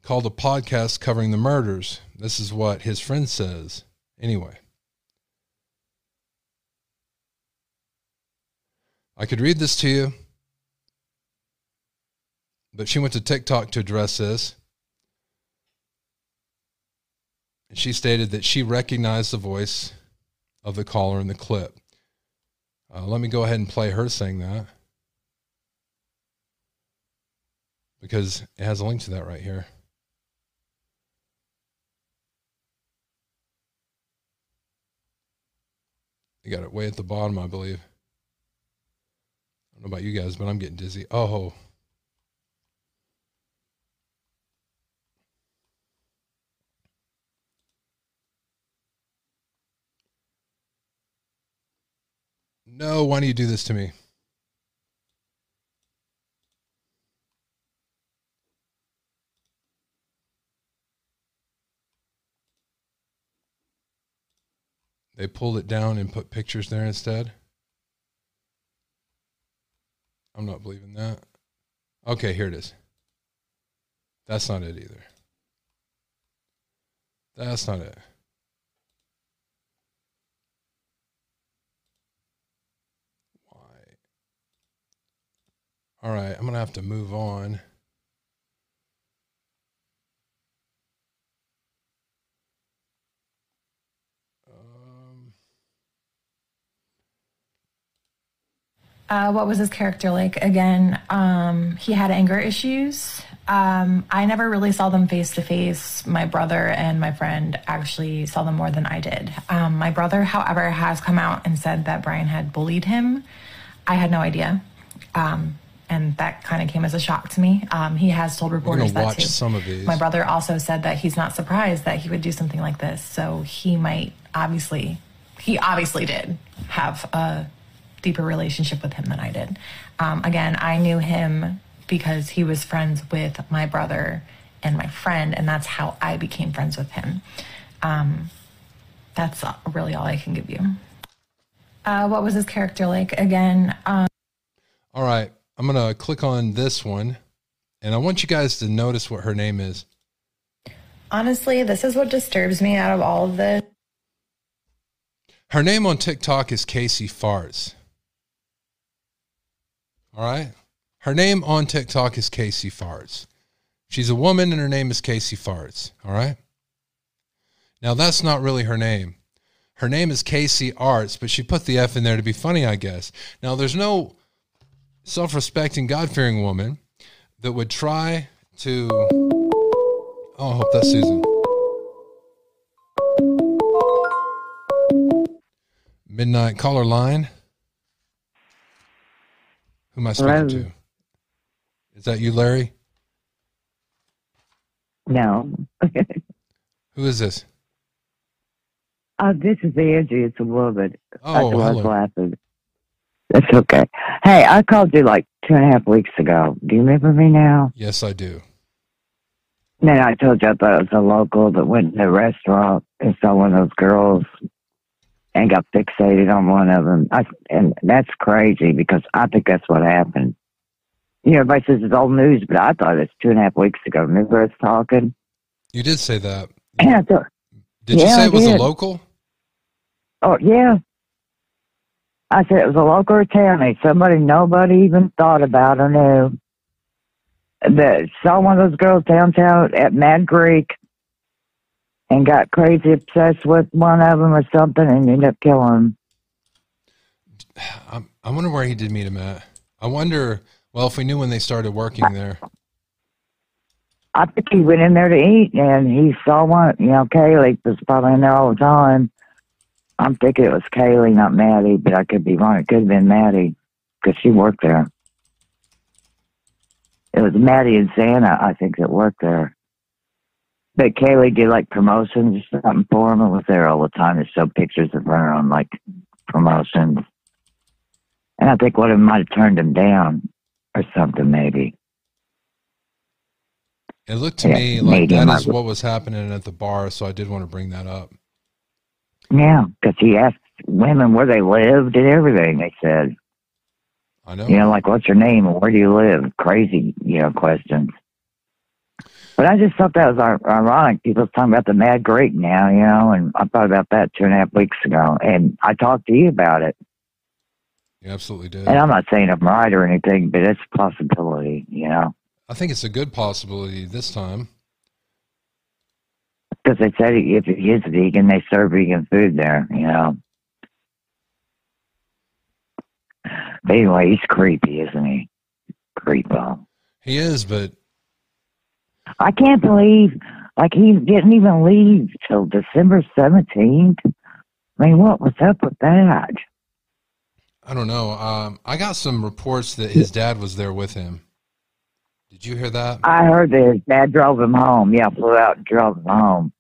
called a podcast covering the murders. This is what his friend says. Anyway. I could read this to you, but she went to TikTok to address this. And she stated that she recognized the voice of the caller in the clip. Uh, let me go ahead and play her saying that because it has a link to that right here. You got it way at the bottom, I believe. I don't know about you guys, but I'm getting dizzy. Oh. No, why do you do this to me? They pulled it down and put pictures there instead. I'm not believing that. Okay, here it is. That's not it either. That's not it. Why? All right, I'm going to have to move on. Uh, what was his character like? Again, um, he had anger issues. Um, I never really saw them face to face. My brother and my friend actually saw them more than I did. Um, my brother, however, has come out and said that Bryan had bullied him. I had no idea. Um, and that kind of came as a shock to me. Um, he has told reporters that too. Some of these. My brother also said that he's not surprised that he would do something like this. So he might obviously, he obviously did have a deeper relationship with him than I did. Um, again, I knew him because he was friends with my brother and my friend, and that's how I became friends with him. Um, that's really all I can give you. Uh, what was his character like? Again, um, all right, I'm gonna click on this one, and I want you guys to notice what her name is. Honestly, this is what disturbs me out of all of this. Her name on TikTok is Casey Farts. All right. Her name on TikTok is Casey Farts. She's a woman and her name is Casey Farts. All right. Now, that's not really her name. Her name is Casey Arts, but she put the F in there to be funny, I guess. Now, there's no self respecting, God fearing woman that would try to. Oh, I hope that's Susan. Midnight caller line. Who am I speaking Hello? to? Is that you, Larry? No. Who is this? Uh, this is Angie. It's a woman. Oh, I was laughing. That's okay. Hey, I called you like two and a half weeks ago. Do you remember me now? Yes, I do. then I told you I thought it was a local that went to a restaurant and saw one of those girls and got fixated on one of them. I, and that's crazy because I think that's what happened. You know, everybody says it's old news, but I thought it's two and a half weeks ago. Remember us talking? You did say that. Yeah. Thought, did yeah, you say I it was a local? Oh, yeah. I said it was a local attorney. Somebody nobody even thought about or knew. That saw one of those girls downtown at Mad Greek and got crazy obsessed with one of them or something and ended up killing him. I, I wonder where he did meet him at. I wonder. Well, if we knew when they started working there. I think he went in there to eat and he saw one. You know, Kaylee was probably in there all the time. I'm thinking it was Kaylee, not Maddie, but I could be wrong. It could have been Maddie because she worked there. It was Maddie and Xana, I think, that worked there. But Kaylee did like promotions or something for him and was there all the time to show pictures of her on like promotions. And I think one of them might have turned him down or something, maybe. It looked to Yeah, me like that is that I is would- what was happening at the bar, so I did want to bring that up. Yeah, because he asked women where they lived and everything. They said, I know. you know, like, what's your name and where do you live? Crazy, you know, questions. But I just thought that was ironic. People talking about the Mad Greek now, you know, and I thought about that two and a half weeks ago. And I talked to you about it. He absolutely did. And I'm not saying I'm right or anything, but it's a possibility, you know. I think it's a good possibility this time. Because they said if he is vegan, they serve vegan food there, you know. But anyway, he's creepy, isn't he? Creepo. He is, but I can't believe, like, he didn't even leave till December 17th. I mean, what was up with that? I don't know. Um, I got some reports that his dad was there with him. Did you hear that? I heard that his dad drove him home. Yeah, flew out and drove him home.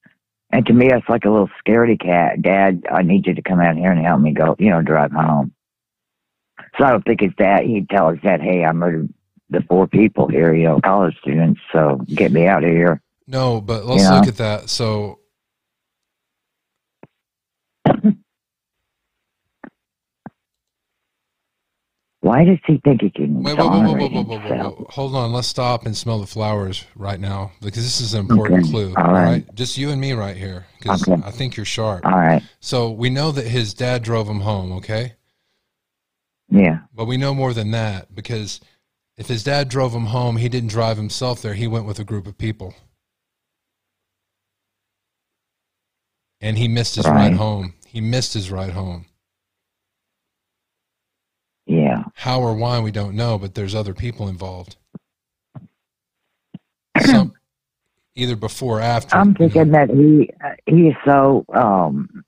And to me, that's like a little scaredy cat. Dad, I need you to come out here and help me go, you know, drive home. So I don't think his dad, he'd tell his dad, hey, I murdered the four people here, you know, college students, so get me out of here. No, but let's you know? look at that. So Why does he think he can wait, wait, wait, Hold on, let's stop and smell the flowers right now because this is an important okay. clue. All right. right. just you and me right here because okay. I think you're sharp. All right. So we know that his dad drove him home. Okay. Yeah. But we know more than that because if his dad drove him home, he didn't drive himself there. He went with a group of people. And he missed his right. ride home. He missed his ride home. Yeah. How or why we don't know, but there's other people involved. Some, either before or after. I'm thinking you know. that he uh, he is so um,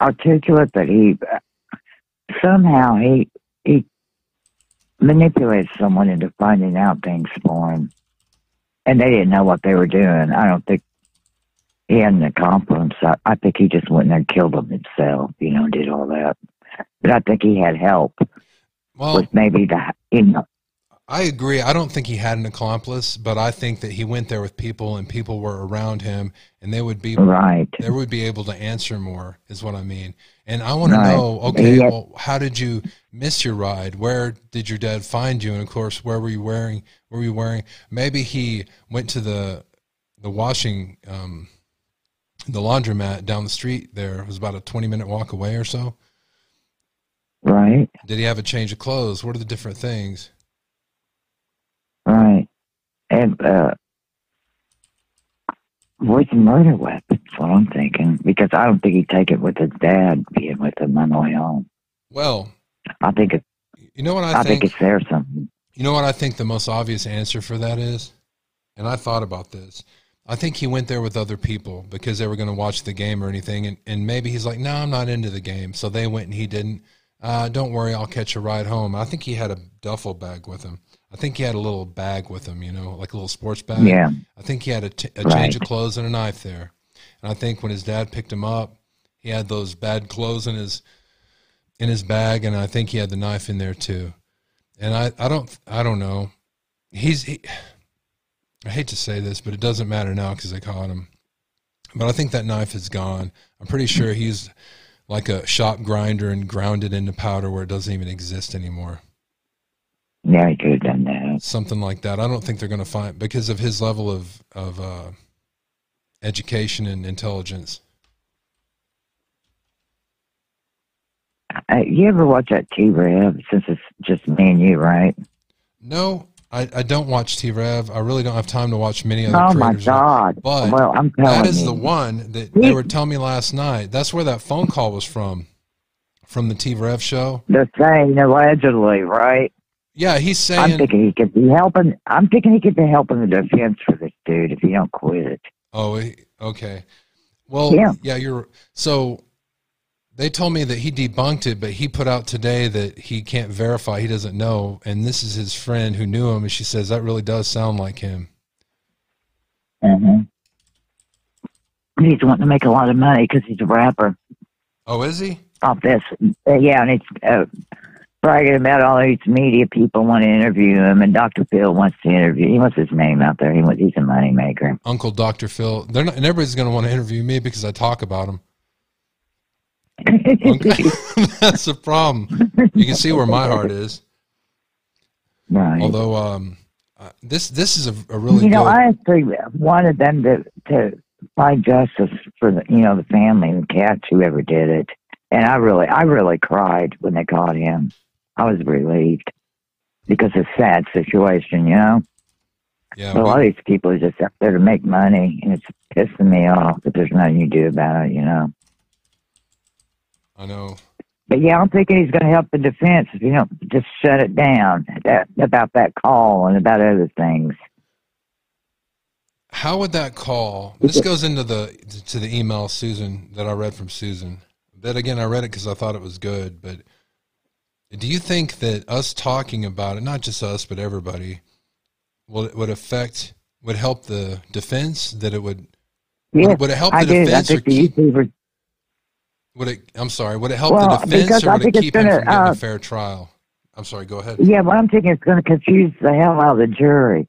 articulate that he uh, somehow he he manipulates someone into finding out things for him, and they didn't know what they were doing. I don't think he had an accomplice. I, I think he just went there and killed them himself. You know, did all that but I think he had help. Well, with maybe the you know. I agree. I don't think he had an accomplice, but I think that he went there with people and people were around him and they would be right. They would be able to answer more, is what I mean. And I want right. to know, okay, had, well, how did you miss your ride? Where did your dad find you? And of course, where were you wearing? Were you wearing? Maybe he went to the the washing, um, the laundromat down the street. There it was about a twenty minute walk away or so. Right. Did he have a change of clothes? What are the different things? Right. And uh the murder weapon? That's what I'm thinking. Because I don't think he'd take it with his dad being with him on the way home. Well I think it you know what I, I think, think it's there something. You know what I think the most obvious answer for that is? And I thought about this. I think he went there with other people because they were going to watch the game or anything. And, and maybe he's like, no, I'm not into the game. So they went and he didn't. Uh, don't worry, I'll catch a ride home. I think he had a duffel bag with him. I think he had a little bag with him, you know, like a little sports bag. Yeah. I think he had a, t- a right. change of clothes and a knife there. And I think when his dad picked him up, he had those bad clothes in his in his bag, and I think he had the knife in there too. And I, I don't I don't know. He's he, I hate to say this, but it doesn't matter now because they caught him. But I think that knife is gone. I'm pretty sure he's like a shop grinder and ground it into powder where it doesn't even exist anymore. Yeah, he could have done that. Something like that. I don't think they're going to find because of his level of of uh, education and intelligence. Uh, you ever watch that T Rev? Since it's just me and you, right? No, I, I don't watch T Rev. I really don't have time to watch many other. Oh my god! But well, I'm telling that is you. the one that they were telling me last night. That's where that phone call was from, from the T Rev show. The same, allegedly, right? Yeah, he's saying. I'm thinking he could be helping. I'm thinking he could be helping the defense for this dude if he don't quit. It. Oh, okay. Well, yeah, yeah you're so they told me that he debunked it, but he put out today that he can't verify. He doesn't know. And this is his friend who knew him. And she says that really does sound like him. Mm-hmm. He's wanting to make a lot of money because he's a rapper. Oh, is he? Off this. Uh, yeah, and it's uh, bragging about all these media people want to interview him. And Dr. Phil wants to interview. He wants his name out there. He wants, he's a money maker. Uncle Dr. Phil. They're not, and everybody's going to want to interview me because I talk about him. That's the problem. You can see where my heart is. Right. Although um, uh, this this is a, a really you know good, I actually wanted them to to find justice for the you know the family, and the cats, whoever did it, And I really, I really cried when they caught him. I was relieved because it's a sad situation, you know. Yeah, But a lot of these people are just out there to make money, and it's pissing me off that there's nothing you do about it, you know. I know. But yeah, I'm thinking he's going to help the defense if you don't just shut it down that, about that call and about other things. How would that call? This goes into the to the email Susan that I read from Susan. That again, I read it because I thought it was good. But do you think that us talking about it, not just us but everybody, will would affect would help the defense? That it would Yeah, would, would it help the I did. I defense or think the keep, YouTubers. Would it? I'm sorry. Would it help Well, the defense or would it keep him gonna, from getting uh, a fair trial? I'm sorry. Go ahead. Yeah, what I'm thinking is going to confuse the hell out of the jury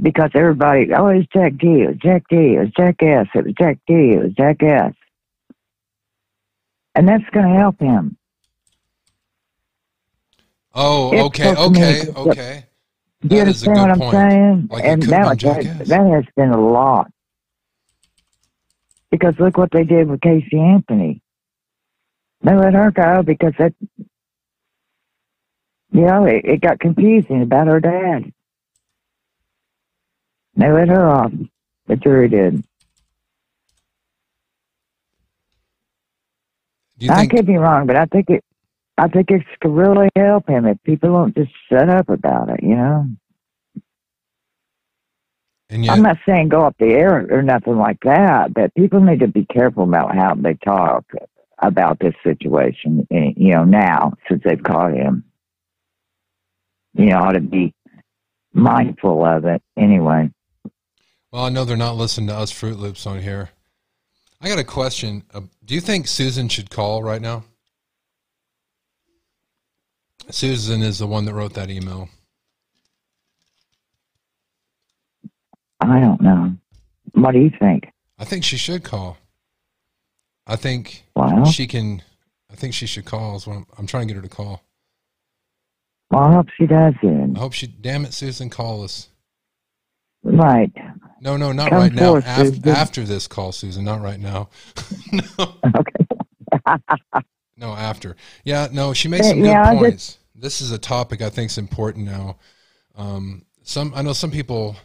because everybody, oh, it's Jack D, it was Jack D, it was Jack S, it was Jack D, it was Jack S. And that's going to help him. Oh, It's okay, okay, okay. Do you That is a understand what I'm point. saying? Like and that, that, that has been a lot. Because look what they did with Casey Anthony. They let her go because that, you know, it, it got confusing about her dad. They let her off. The jury did. Do you I could be wrong, but I think it. I think it could really help him if people don't just shut up about it. You know. And yet, I'm not saying go up the air or nothing like that, but people need to be careful about how they talk about this situation. eh, You know, now since they've caught him, you know, ought to be mindful of it. Anyway, Well, I know they're not listening to us Froot Loops on here. I got a question. Uh, do you think Susan should call right now? Susan is the one that wrote that email. I don't know. What do you think? I think she should call. I think Well, she can. I think she should call. Is what I'm, I'm trying to get her to call. well, I hope she does it. I hope she. Damn it, Susan, call us. Right. No, no, not Come right now. forth, Af- after this call, Susan, not right now. no, after. Yeah, no, she makes Yeah, some good yeah, just- points. This is a topic I think is important now. Um, some I know some people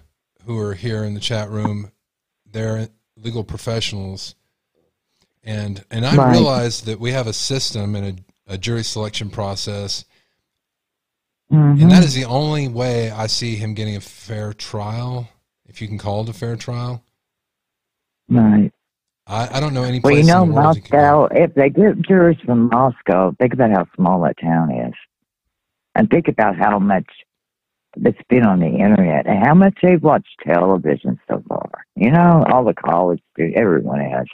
who are here in the chat room, they're legal professionals, and and I Right. realize that we have a system and a, a jury selection process, Mhm. and that is the only way I see him getting a fair trial, if you can call it a fair trial. Right. I, I don't know any Well, you know, in the world Moscow, if they get jurors from Moscow, think about how small that town is. And think about how much that's been on the internet and how much they've watched television so far. You know, all the college students, everyone has.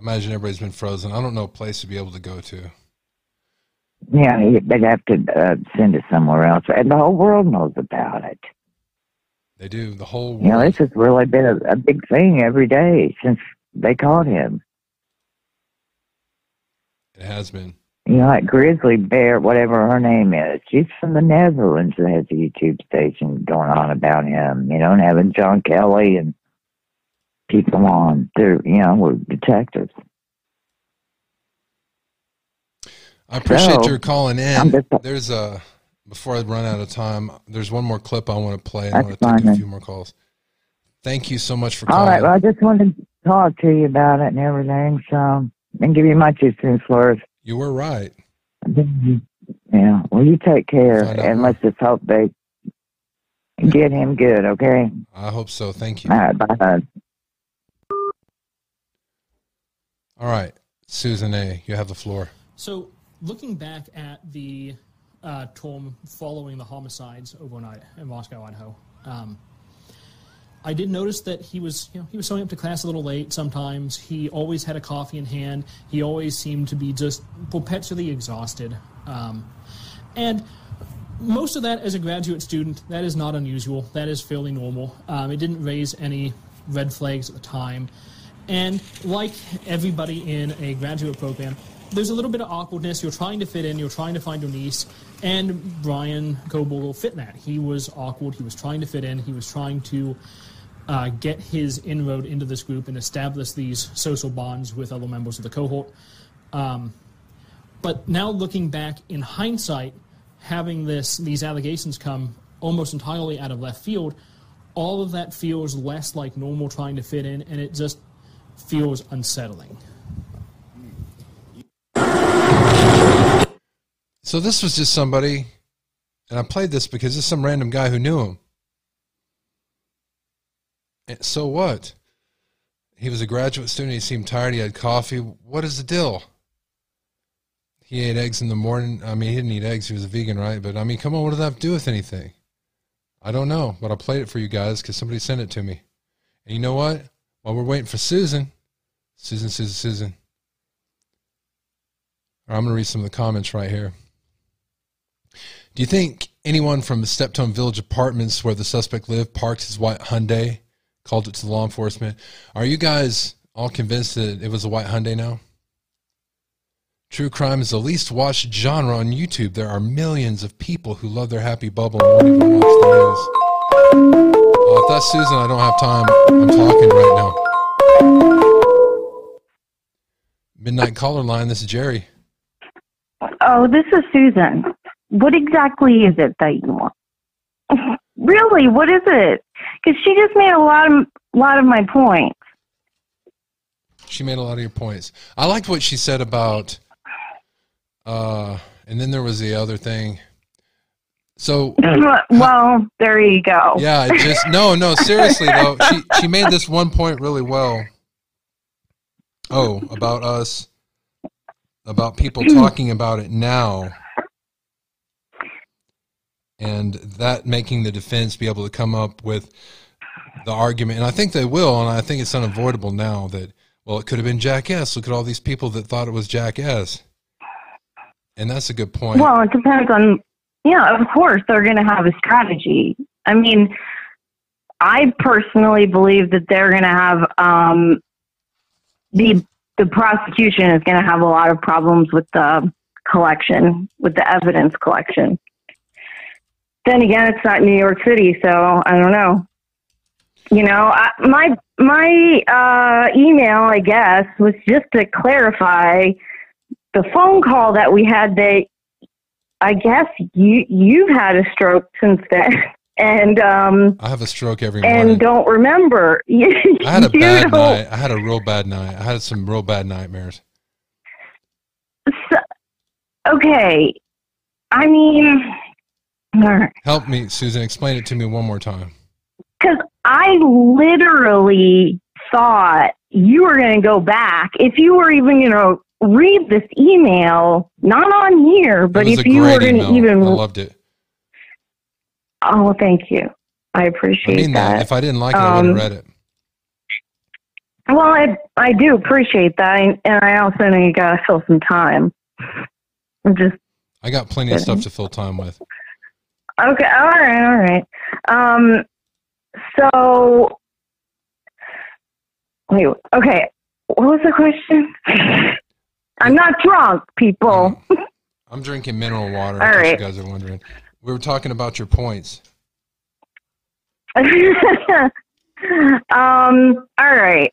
Imagine everybody's been frozen. I don't know a place to be able to go to. Yeah, they'd have to uh, send it somewhere else. And the whole world knows about it. They do the whole You know, world. this has really been a, a big thing every day since they caught him. It has been. You know, like Grizzly Bear, whatever her name is. She's from the Netherlands that has a YouTube station going on about him, you know, and having John Kelly and people on. They're, you know, we're detectives. I appreciate So, your calling in. just- There's a before I run out of time. There's one more clip I want to play. and I want to fine, take a few more calls. Thank you so much for All calling. All right. well, I just wanted to talk to you about it and everything, so, and give you my two cents worth. You were right. Yeah, well, you take care, and let's just hope they get him good, okay? I hope so. Thank you. All right, bye. All right, Susan A. You have the floor. So, looking back at the uh, Tom following the homicides overnight in Moscow, Idaho, um, I did notice that he was, you know, he was showing up to class a little late. Sometimes he always had a coffee in hand. He always seemed to be just perpetually exhausted, um, and most of that as a graduate student, that is not unusual. That is fairly normal. Um, it didn't raise any red flags at the time. And like everybody in a graduate program, there's a little bit of awkwardness. You're trying to fit in, you're trying to find your niece. And Bryan Kohberger fit in that. He was awkward, he was trying to fit in, he was trying to uh, get his inroad into this group and establish these social bonds with other members of the cohort. Um, But now looking back in hindsight, having this these allegations come almost entirely out of left field, all of that feels less like normal trying to fit in, and it just feels unsettling. So this was just somebody, and I played this because it's some random guy who knew him. And so what? He was a graduate student. He seemed tired. He had coffee. What is the deal? He ate eggs in the morning. I mean, he didn't eat eggs. He was a vegan, right? But I mean, come on, what does that have to do with anything? I don't know, but I played it for you guys because somebody sent it to me. And you know what? While we're waiting for Susan, Susan, Susan, Susan. I'm going to read some of the comments right here. Do you think anyone from the Steptoe Village Apartments where the suspect lived parked his white Hyundai, called it to the law enforcement? Are you guys all convinced that it was a white Hyundai now? True crime is the least watched genre on YouTube. There are millions of people who love their happy bubble and won't even watch the news. Uh, Susan, I don't have time. I'm talking right now. Midnight caller line. This is Jerry. Oh, this is Susan. What exactly is it that you want? really, what is it? Because she just made a lot of lot of my points. She made a lot of your points. I liked what she said about uh, and then there was the other thing. So well, there you go. Yeah, just no, no. Seriously though, she she made this one point really well. Oh, about us, about people talking about it now, and that making the defense be able to come up with the argument, and I think they will, and I think it's unavoidable now that well, it could have been Jack S. Look at all these people that thought it was Jack S. And that's a good point. Well, it depends on, yeah, of course, they're going to have a strategy. I mean, I personally believe that they're going to have um, the the prosecution is going to have a lot of problems with the collection, with the evidence collection. Then again, it's not New York City, so I don't know. You know, I, my my uh, email, I guess, was just to clarify the phone call that we had that I guess you you've had a stroke since then. And um I have a stroke every morning. And don't remember. I had a bad night. I had a real bad night. I had some real bad nightmares. So, okay. I mean Help me, Susan, explain it to me one more time. Cuz I literally thought you were going to go back if you were even, you know, read this email, not on here, but if you were going to even. I loved it. Oh, thank you. I appreciate I mean that. that. If I didn't like it, um, I would have read it. Well, I I do appreciate that, and I also know you got to fill some time. I'm just. I got plenty kidding. of stuff to fill time with. Okay. All right. All right. Um. So. Wait. Okay. What was the question? I'm not drunk, people. I'm drinking mineral water. All right. You guys are wondering. We were talking about your points. um. All right.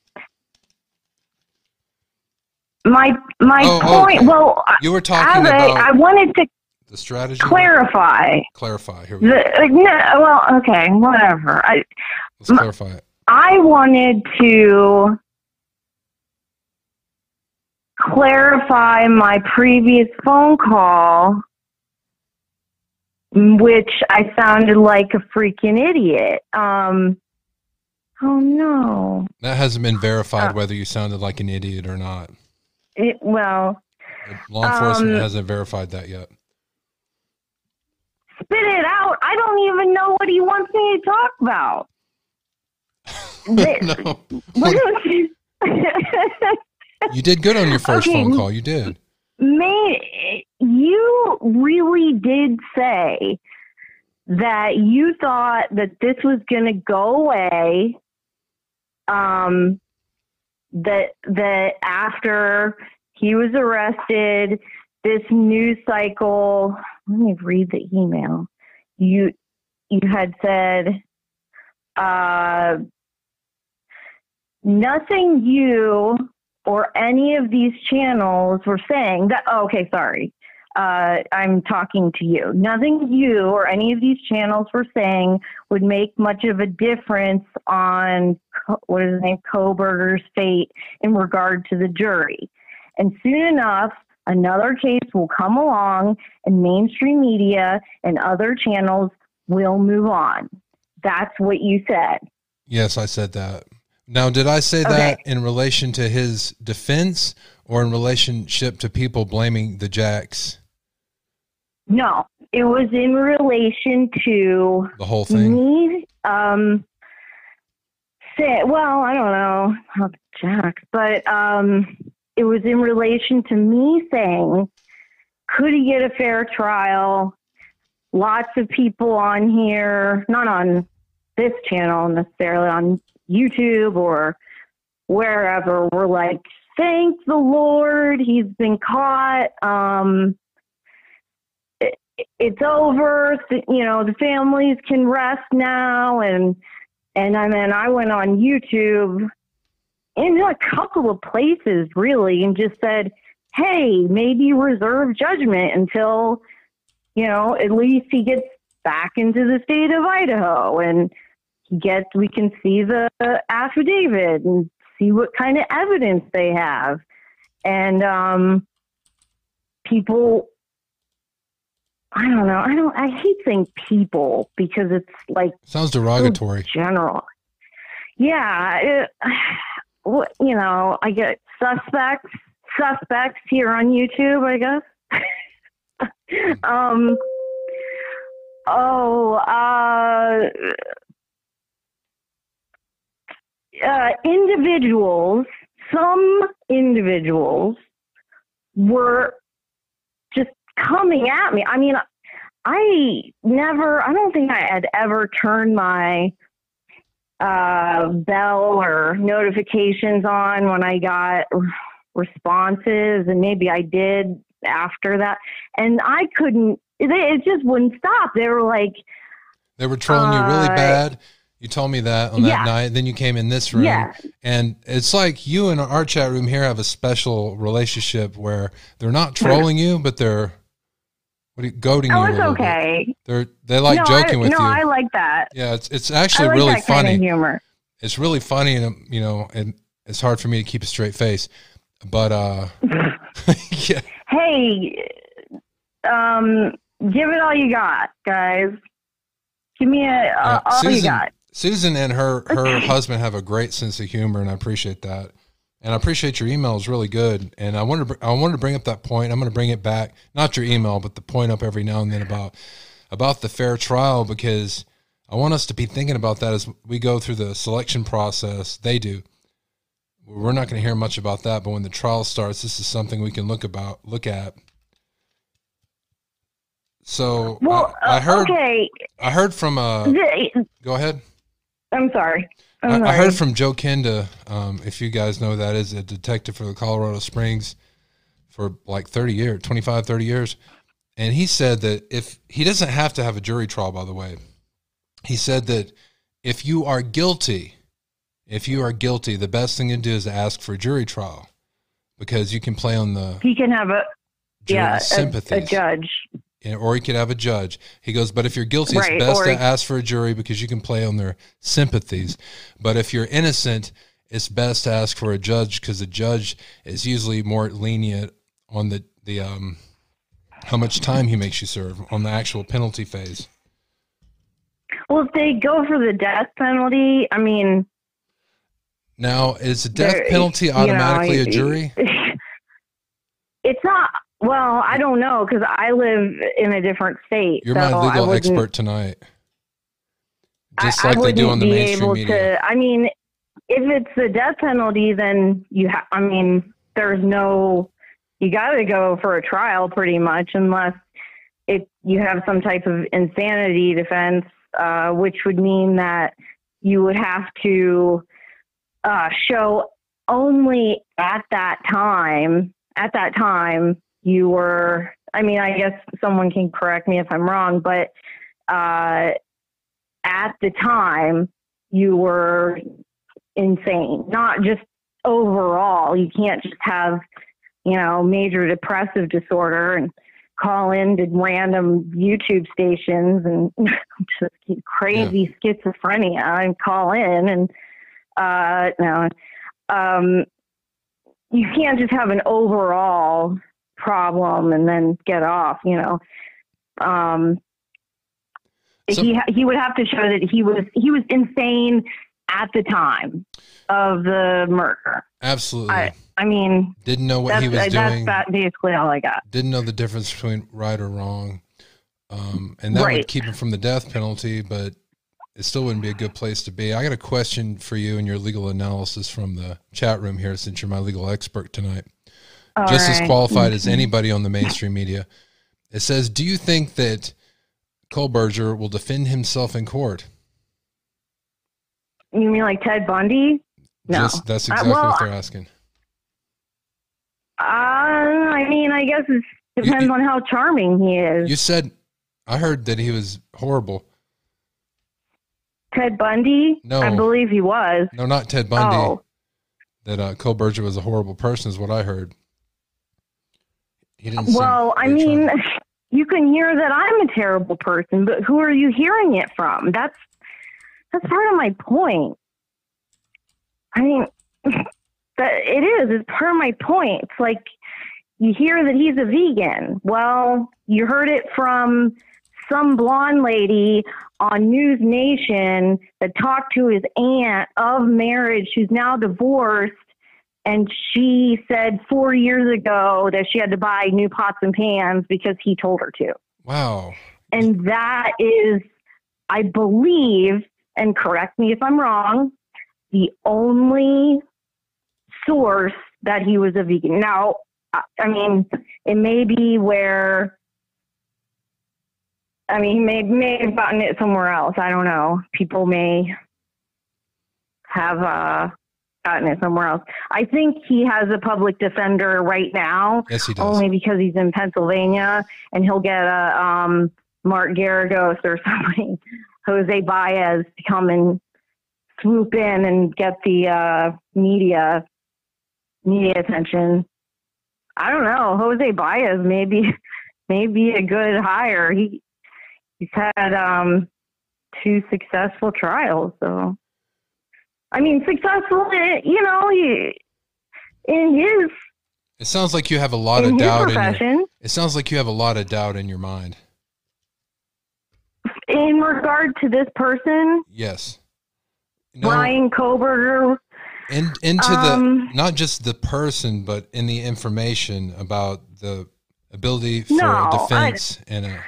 My my Oh, point. Well, You were talking I- about I wanted to the strategy. clarify. Clarify. Here we The, go. no, well, okay, whatever. I Let's clarify it. I wanted to clarify my previous phone call, which I sounded like a freaking idiot. Um, oh no. That hasn't been verified Uh, whether you sounded like an idiot or not. It, well, Law enforcement um, hasn't verified that yet. spit it out. I don't even know what he wants me to talk about. no. You did good on your first Okay. phone call. You did. May you really did say that you thought that this was going to go away. Um, that that after he was arrested, this news cycle. Let me read the email. You you had said, uh, nothing you or any of these channels were saying that, oh, okay, sorry. Uh, I'm talking to you. Nothing you or any of these channels were saying would make much of a difference on what is his name, Kohberger's fate in regard to the jury. And soon enough, another case will come along, and mainstream media and other channels will move on. That's what you said. Yes, I said that. Now, did I say okay. that in relation to his defense or in relationship to people blaming the Jacks? No, it was in relation to the whole thing. Me, um, say, well, I don't know how Jack, but um, it was in relation to me saying, could he get a fair trial? Lots of people on here, not on this channel necessarily, on YouTube or wherever, were like, thank the Lord, he's been caught. Um, it, it's over. You know, the families can rest now. And, and then I went on YouTube in a couple of places really and just said, hey, maybe reserve judgment until, you know, at least he gets back into the state of Idaho and he gets, we can see the affidavit and see what kind of evidence they have. And um, people, I don't know. I don't. I hate saying people because it's like sounds derogatory. General. Yeah, it, you know, I get suspects, suspects here on YouTube, I guess. um. Oh, uh, uh, individuals, some individuals were just coming at me. I mean, I never, I don't think I had ever turned my uh, bell or notifications on when I got responses, and maybe I did after that. And I couldn't, it, it just wouldn't stop. They were like, they were trolling uh, you really uh, bad. You told me that on that yeah. night. Then you came in this room, yeah. and it's like you and our chat room here have a special relationship where they're not trolling you, but they're what are you, goading oh, you. it's okay. Bit. They're they like no, joking I, with no, you. No, I like that. Yeah, it's it's actually like really funny. Kind of humor. It's really funny, and you know, and it's hard for me to keep a straight face. But uh, yeah. Hey, um, give it all you got, guys. Give me a uh, all Susan, you got. Susan and her her husband have a great sense of humor, and I appreciate that. And I appreciate your email is really good. And I wanted to, I wanted to bring up that point. I'm going to bring it back, not your email, but the point up every now and then about about the fair trial because I want us to be thinking about that as we go through the selection process. They do. We're not going to hear much about that, but when the trial starts, this is something we can look about look at. So well, I, I heard. Okay. I heard from. Uh, go ahead. I'm sorry. I'm I, I, heard from Joe Kenda, um, if you guys know that is a detective for the Colorado Springs for like 30 years, 25, 30 years. And he said that if he doesn't have to have a jury trial, by the way, he said that if you are guilty, if you are guilty, the best thing to do is to ask for a jury trial because you can play on the. He can have a, yeah, a, a judge or he could have a judge. He goes, but if you're guilty, right, it's best to ask for a jury because you can play on their sympathies. But if you're innocent, it's best to ask for a judge because the judge is usually more lenient on the the um how much time he makes you serve on the actual penalty phase. Well, if they go for the death penalty, I mean, now is the death penalty automatically know, a jury? It's not well, I don't know because I live in a different state. You're so my legal expert tonight. Just I, like I they do on the mainstream media. To, I mean, if it's the death penalty, then you have. I mean, there's no. You got to go for a trial, pretty much, unless if you have some type of insanity defense, uh, which would mean that you would have to uh, show only at that time. At that time, you were, I mean, I guess someone can correct me if I'm wrong, but uh, at the time, you were insane. Not just overall. You can't just have, you know, major depressive disorder and call in to random YouTube stations and just crazy yeah. schizophrenia and call in and uh no um you can't just have an overall problem and then get off, you know. Um so, he he would have to show that he was he was insane at the time of the murder. Absolutely. I, I mean, didn't know what he was doing. That's basically all I got. Didn't know the difference between right or wrong, um, and that right. would keep him from the death penalty. But it still wouldn't be a good place to be. I got a question for you and your legal analysis from the chat room here, since you're my legal expert tonight. All Just right. as qualified as anybody on the mainstream media. It says, "Do you think that Kohberger will defend himself in court?" You mean like Ted Bundy? No, Just, that's exactly uh, well, what they're asking. Uh, I mean, I guess it depends you, on how charming he is. You said, I heard that he was horrible. Ted Bundy? No, I believe he was. No, not Ted Bundy. Oh. That uh, Kohberger was a horrible person, is what I heard. Didn't. Well, I mean, you can hear that I'm a terrible person, but who are you hearing it from? That's that's part of my point. I mean, that it is. It's part of my point. It's like you hear that he's a vegan. Well, you heard it from some blonde lady on NewsNation that talked to his aunt of marriage who's now divorced. And she said four years ago that she had to buy new pots and pans because he told her to. Wow. And that is, I believe, and correct me if I'm wrong, the only source that he was a vegan. Now, I mean, it may be where, I mean, he may, may have gotten it somewhere else. I don't know. People may have uh, gotten it somewhere else. I think he has a public defender right now. Yes, he does. Only because he's in Pennsylvania and he'll get a um, Mark Geragos or somebody Jose Baez to come and swoop in and get the uh, media media attention. I don't know. Jose Baez maybe maybe a good hire. He he's had um, two successful trials, so I mean successful. You know, he in his. It sounds like you have a lot of doubt in your, It sounds like you have a lot of doubt in your mind in regard to this person, yes, no, Bryan Kohberger. In, into um, the not just the person, but in the information about the ability for no, defense I, and a.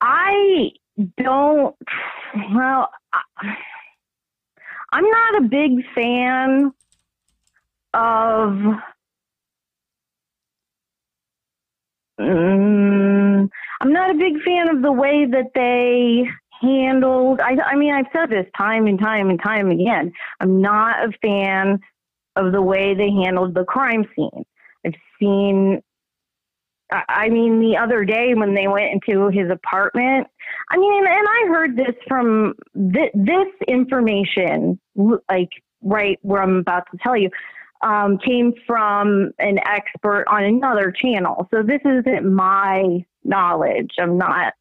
I don't. Well, I'm not a big fan of. Um, I'm not a big fan of the way that they handled. I, I mean, I've said this time and time and time again. I'm not a fan of the way they handled the crime scene. I've seen. I mean, the other day when they went into his apartment, I mean, and I heard this from th- this information, like right where I'm about to tell you, um, came from an expert on another channel. So this isn't my knowledge. I'm not,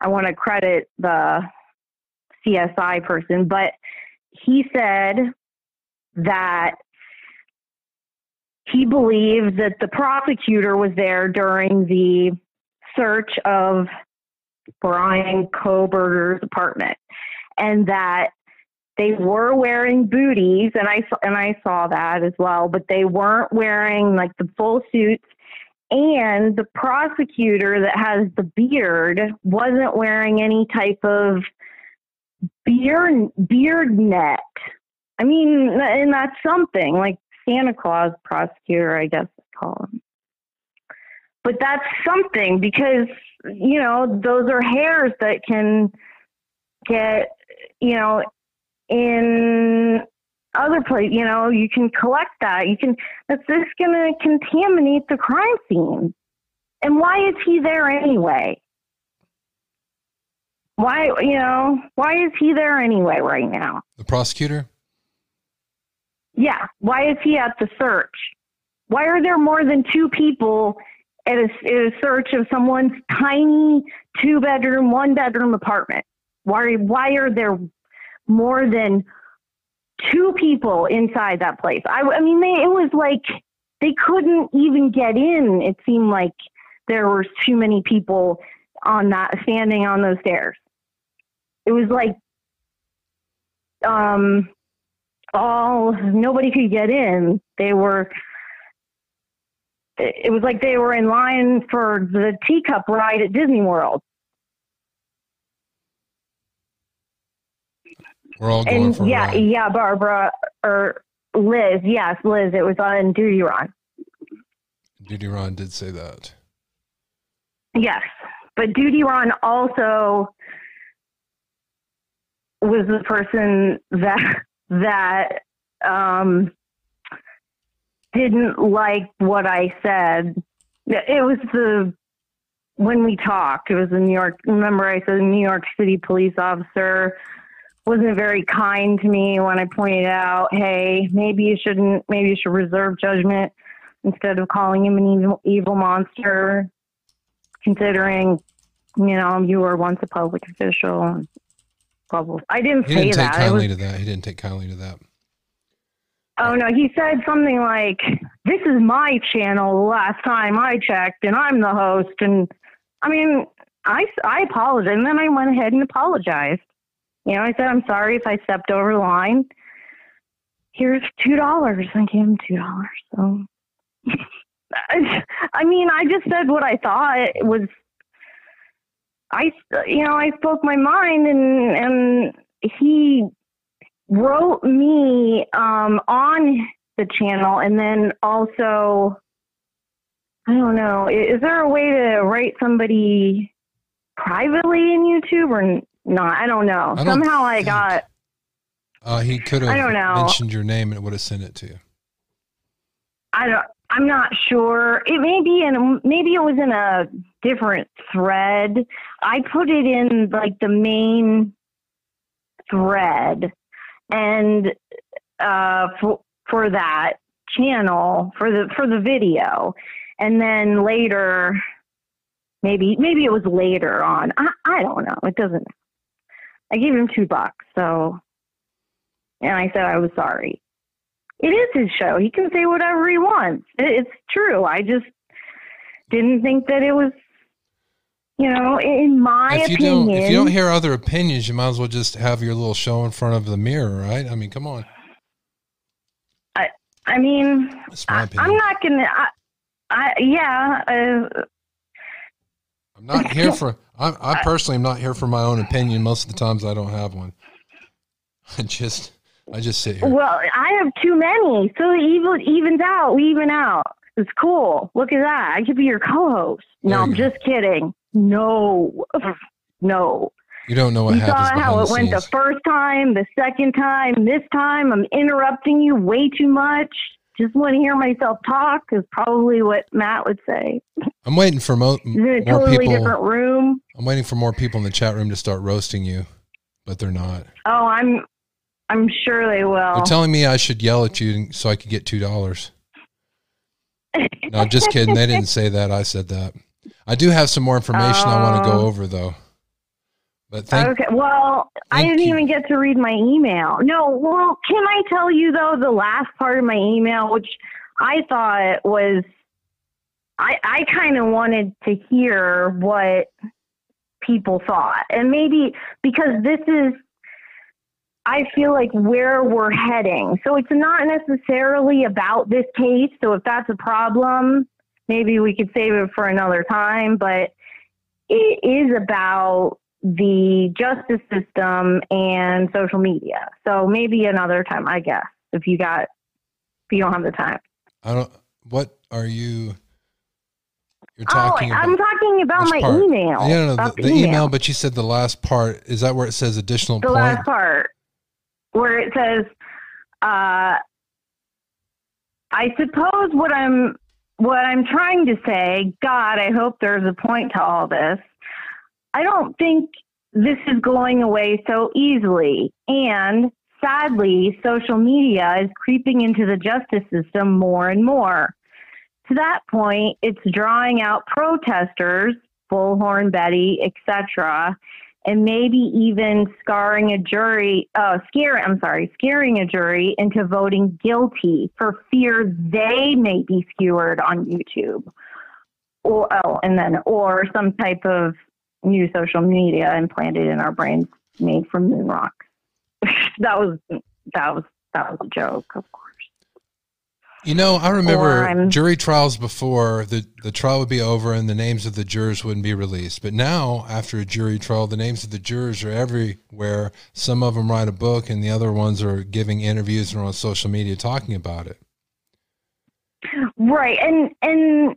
I want to credit the CSI person, but he said that he believed that the prosecutor was there during the search of Bryan Kohberger's apartment and that they were wearing booties and I and I saw that as well, but they weren't wearing like the full suits and the prosecutor that has the beard wasn't wearing any type of beard beard net. I mean, and that's something like Santa Claus prosecutor, I guess they call him. But that's something because you know those are hairs that can get you know in other place, you know, you can collect that. You can, that's just going to contaminate the crime scene. And why is he there anyway? Why, you know, why is he there anyway right now? The prosecutor? Yeah. Why is he at the search? Why are there more than two people at a, at a search of someone's tiny two bedroom, one bedroom apartment? Why, why are there more than two people inside that place? I, I mean, they, it was like they couldn't even get in. It seemed like there were too many people on that standing on those stairs. It was like um all nobody could get in. They were it was like they were in line for the teacup ride at Disney World. We're all going and for yeah, yeah, Barbara or Liz, yes, Liz. It was on Duty Ron. Duty Ron did say that. Yes, but Duty Ron also was the person that that um, didn't like what I said. It was the when we talked. It was the New York. Remember, I said New York City police officer wasn't very kind to me when I pointed out, hey, maybe you shouldn't. Maybe you should reserve judgment instead of calling him an evil, evil monster. Considering, you know, you were once a public official. I didn't He say didn't take that. Kindly was- to that. He didn't take kindly to that. Oh no, he said something like, "This is my channel." The last time I checked, and I'm the host. And I mean, I I apologized, and then I went ahead and apologized. You know, I said I'm sorry if I stepped over the line. Here's two dollars. I gave him two dollars. So, I, I mean, I just said what I thought it was. I you know I spoke my mind, and and he wrote me um, on the channel and then also I don't know. Is there a way to write somebody privately in YouTube or not? I don't know. I don't Somehow I got Uh, he could have I don't know. mentioned your name and it would have sent it to you. I don't I'm not sure. It may be in maybe it was in a different thread. I put it in like the main thread. And uh for for that channel for the for the video. And then later maybe maybe it was later on. I i don't know. It doesn't i gave him two bucks so. And i said i was sorry it is his show he can say whatever he wants it, it's true i just didn't think that it was you know in my if you opinion don't if you don't hear other opinions, you might as well just have your little show in front of the mirror, right? I mean, come on. I, I mean, I, I'm not gonna. I, I yeah. Uh, I'm not here for. I, I personally am not here for my own opinion. Most of the times, I don't have one. I just, I just sit here. well, I have too many, so it even evens out. We even out. It's cool. Look at that. I could be your co-host. No, There I'm go. just kidding. No, no. You don't know what you happens saw how the it went the first time, the second time, this time. I'm interrupting you way too much. Just want to hear myself talk is probably what Matt would say. I'm waiting for mo- He's in a more totally people. different room. I'm waiting for more people in the chat room to start roasting you, but they're not. Oh, I'm I'm sure they will. They're telling me I should yell at you so I could get two dollars. No, just kidding. They didn't say that. I said that. I do have some more information I want to go Oh. over though. But thank okay. Well, I didn't you. even get to read my email. No. Well, can I tell you though the last part of my email, which I thought was, I I kind of wanted to hear what people thought, and maybe because this is. I feel like where we're heading. So it's not necessarily about this case. So if that's a problem, maybe we could save it for another time. But it is about the justice system and social media. So maybe another time, I guess, if you got, if you don't have the time. I don't. What are you? You're oh, talking about. Oh, I'm talking about my part? email. Yeah, no, the, the email. But you said the last part. Is that where it says additional the point? last part where it says, uh, I suppose what I'm what I'm trying to say, God, I hope there's a point to all this. I don't think this is going away so easily. And sadly, social media is creeping into the justice system more and more. To that point, it's drawing out protesters, Bullhorn Betty, etc., and maybe even scarring a jury, uh, scare, I'm sorry, scaring a jury into voting guilty for fear they may be skewered on YouTube, or oh, and then or some type of new social media implanted in our brains made from moon rocks. that was that was that was a joke, of course. You know, I remember jury trials before the the trial would be over and the names of the jurors wouldn't be released. But now, after a jury trial, the names of the jurors are everywhere. Some of them write a book, and the other ones are giving interviews and are on social media talking about it. Right, and and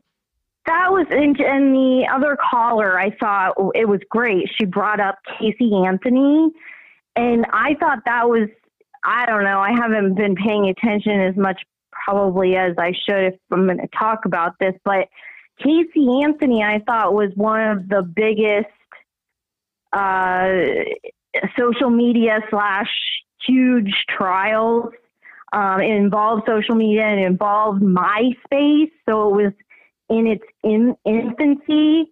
that was and, and the other caller. I thought it was great. She brought up Casey Anthony, and I thought that was I don't know. I haven't been paying attention as much probably as I should if I'm going to talk about this, but Casey Anthony, I thought was one of the biggest uh, social media slash huge trials. Um, it involved social media and it involved MySpace, so it was in its in- infancy.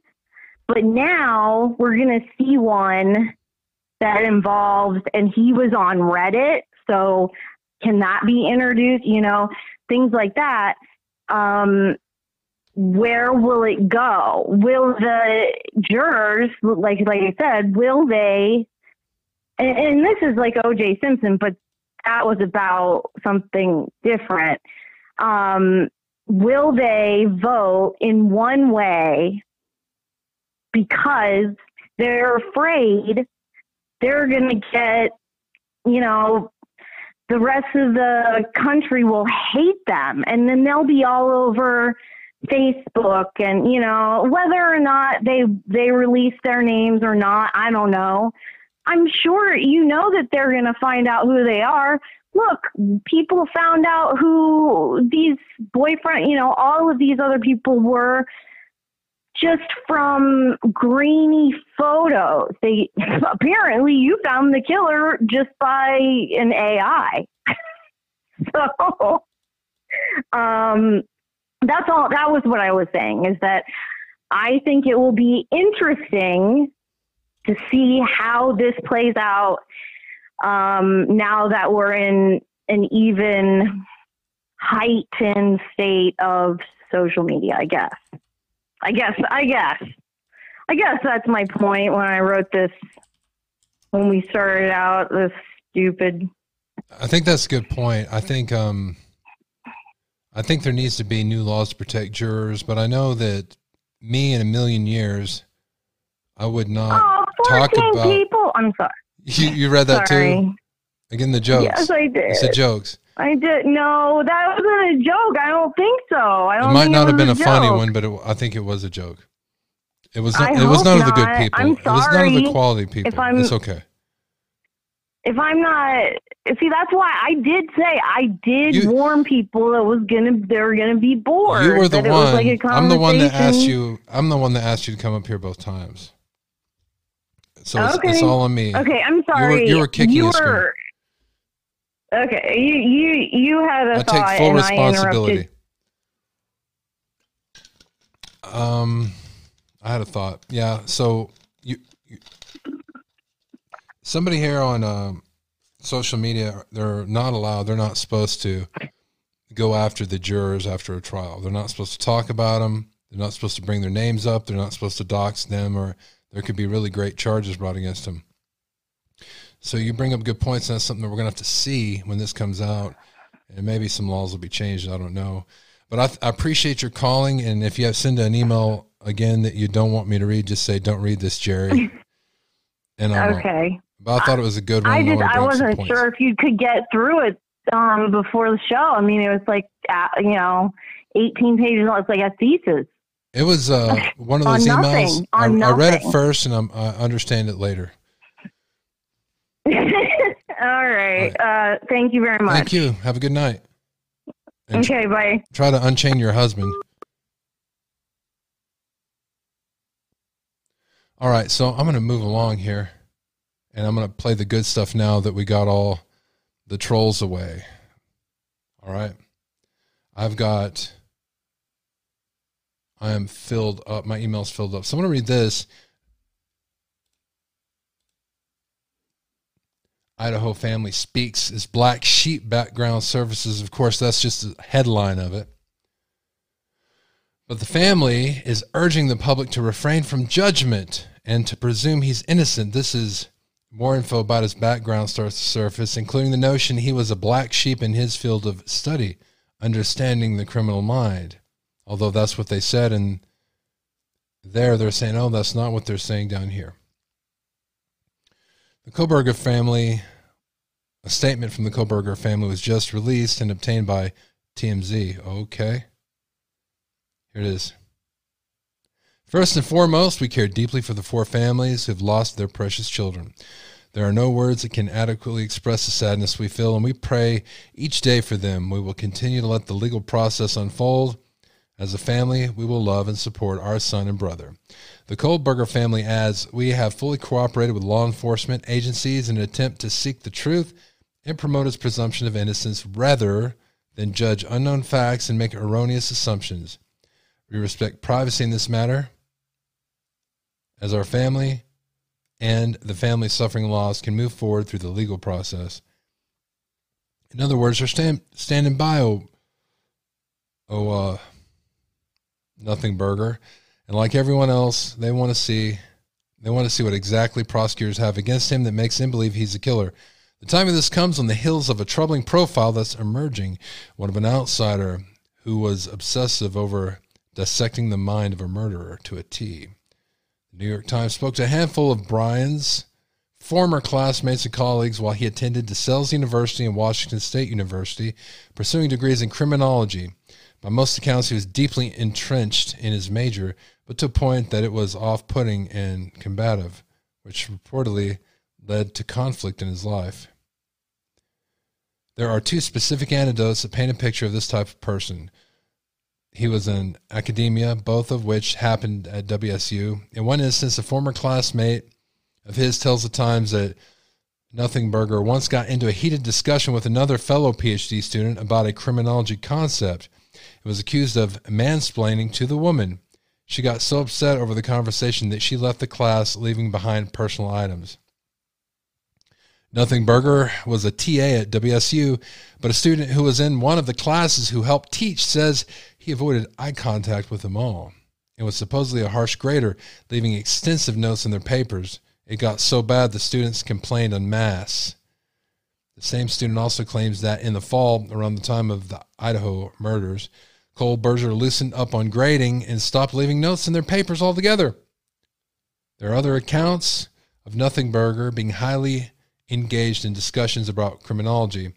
But now we're going to see one that involves, and he was on Reddit, so can that be introduced? You know, things like that. Um, where will it go? Will the jurors, like like I said, will they? And, and this is like O.J. Simpson, but that was about something different. Um, will they vote in one way because they're afraid they're going to get, you know, the rest of the country will hate them and then they'll be all over Facebook and you know whether or not they they release their names or not I don't know. I'm sure you know that they're going to find out who they are. Look people found out who these boyfriend you know all of these other people were just from grainy photos. They apparently you found the killer just by an AI. so um that's all that was what I was saying is that I think it will be interesting to see how this plays out um, now that we're in an even heightened state of social media, I guess. I guess. I guess. I guess that's my point when I wrote this. When we started out, this stupid. I think that's a good point. I think. Um, I think there needs to be new laws to protect jurors, but I know that me in a million years, I would not oh, talk about people. I'm sorry. You, you read that sorry. too? Again, the jokes. Yes, I did. It's the jokes. I did. No, that wasn't a joke. I don't think so. I don't. It might not it have been a funny one, but it, I think it was a joke. It was. I Not, it was none of the good people. I'm It was none of the quality people. if I'm- it's okay. If I'm not, see, that's why I did say I did warn people that was gonna they were gonna be bored. You were the one. was like I'm the one that asked you. I'm the one that asked you to come up here both times. So it's, okay. it's all on me. Okay, I'm You were, sorry. you were kicking You were- Okay, you you you had a I thought take full and I responsibility. interrupted. Um, I had a thought. Yeah. So you, you somebody here on um, social media, they're not allowed. They're not supposed to go after the jurors after a trial. They're not supposed to talk about them. They're not supposed to bring their names up. They're not supposed to dox them, or there could be really great charges brought against them. So you bring up good points, and that's something that we're going to have to see when this comes out, and maybe some laws will be changed. I don't know, but I, I appreciate your calling. And if you have send an email again that you don't want me to read, just say don't read this, Jerry. And I won't. Okay. But I thought it was a good one. I just I bring up some wasn't sure if you could get through it um before the show. I mean, it was like uh, you know, 18 pages. It's like a thesis. It was uh, one of On those nothing. emails. I, On I read it first, and I'm, I understand it later. All right. Uh, thank you very much. Thank you. Have a good night. And Okay. Bye. Try to unchain your husband. All right, so I'm going to move along here, and I'm going to play the good stuff now that we got all the trolls away. All right. I've got, I am filled up. My email's filled up. So I'm going to read this. Idaho family speaks is black sheep background services. Of course, that's just the headline of it. But the family is urging the public to refrain from judgment and to presume he's innocent. This is more info about his background starts to surface, including the notion he was a black sheep in his field of study, understanding the criminal mind. Although that's what they said, and there they're saying, oh, that's not what they're saying down here. The Kohberger family, a statement from the Kohberger family was just released and obtained by TMZ. Okay. Here it is. First and foremost, we care deeply for the four families who have lost their precious children. There are no words that can adequately express the sadness we feel, and we pray each day for them. We will continue to let the legal process unfold. As a family, we will love and support our son and brother. The Kohberger family adds, We have fully cooperated with law enforcement agencies in an attempt to seek the truth and promote its presumption of innocence rather than judge unknown facts and make erroneous assumptions. We respect privacy in this matter as our family and the family suffering loss can move forward through the legal process. In other words, they're stand, standing by, oh, oh uh, nothing burger. And like everyone else, they want to see they want to see what exactly prosecutors have against him that makes them believe he's a killer. The time of this comes on the heels of a troubling profile that's emerging, one of an outsider who was obsessive over dissecting the mind of a murderer to a T. The New York Times spoke to a handful of Bryan's former classmates and colleagues while he attended DeSales University and Washington State University, pursuing degrees in criminology. By most accounts, he was deeply entrenched in his major, but to a point that it was off putting and combative, which reportedly led to conflict in his life. There are two specific anecdotes that paint a picture of this type of person he was in academia, both of which happened at WSU. In one instance, a former classmate of his tells the Times that Nothingberger once got into a heated discussion with another fellow PhD student about a criminology concept. He was accused of mansplaining to the woman. She got so upset over the conversation that she left the class, leaving behind personal items. Nothingberger was a TA at WSU, but a student who was in one of the classes who helped teach says he avoided eye contact with them all and was supposedly a harsh grader, leaving extensive notes in their papers. It got so bad the students complained en masse. The same student also claims that in the fall, around the time of the Idaho murders, Kohberger loosened up on grading and stopped leaving notes in their papers altogether. There are other accounts of Nothingberger being highly engaged in discussions about criminology.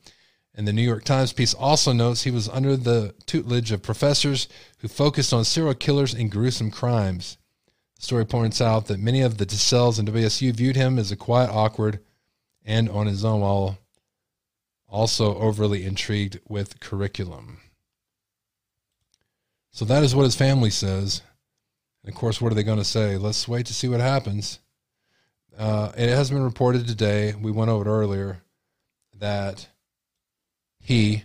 And the New York Times piece also notes he was under the tutelage of professors who focused on serial killers and gruesome crimes. The story points out that many of the DeSales and WSU viewed him as a quiet, awkward, and on his own, while also overly intrigued with curriculum. So that is what his family says. And of course, what are they going to say? Let's wait to see what happens. Uh, it has been reported today, we went over it earlier, that he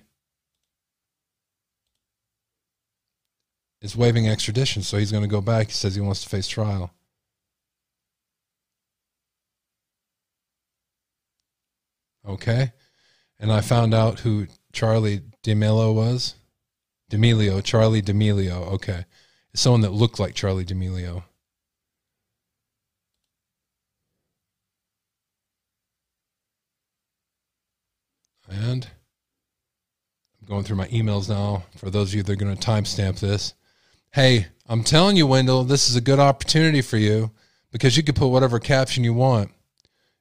is waiving extradition, so he's going to go back. He says he wants to face trial. Okay. And I found out who Charlie D'Amelio was. D'Amelio, Charlie D'Amelio. Okay. Someone that looked like Charlie D'Amelio. And I'm going through my emails now for those of you that are going to timestamp this. Hey, I'm telling you, Wendell, this is a good opportunity for you because you can put whatever caption you want.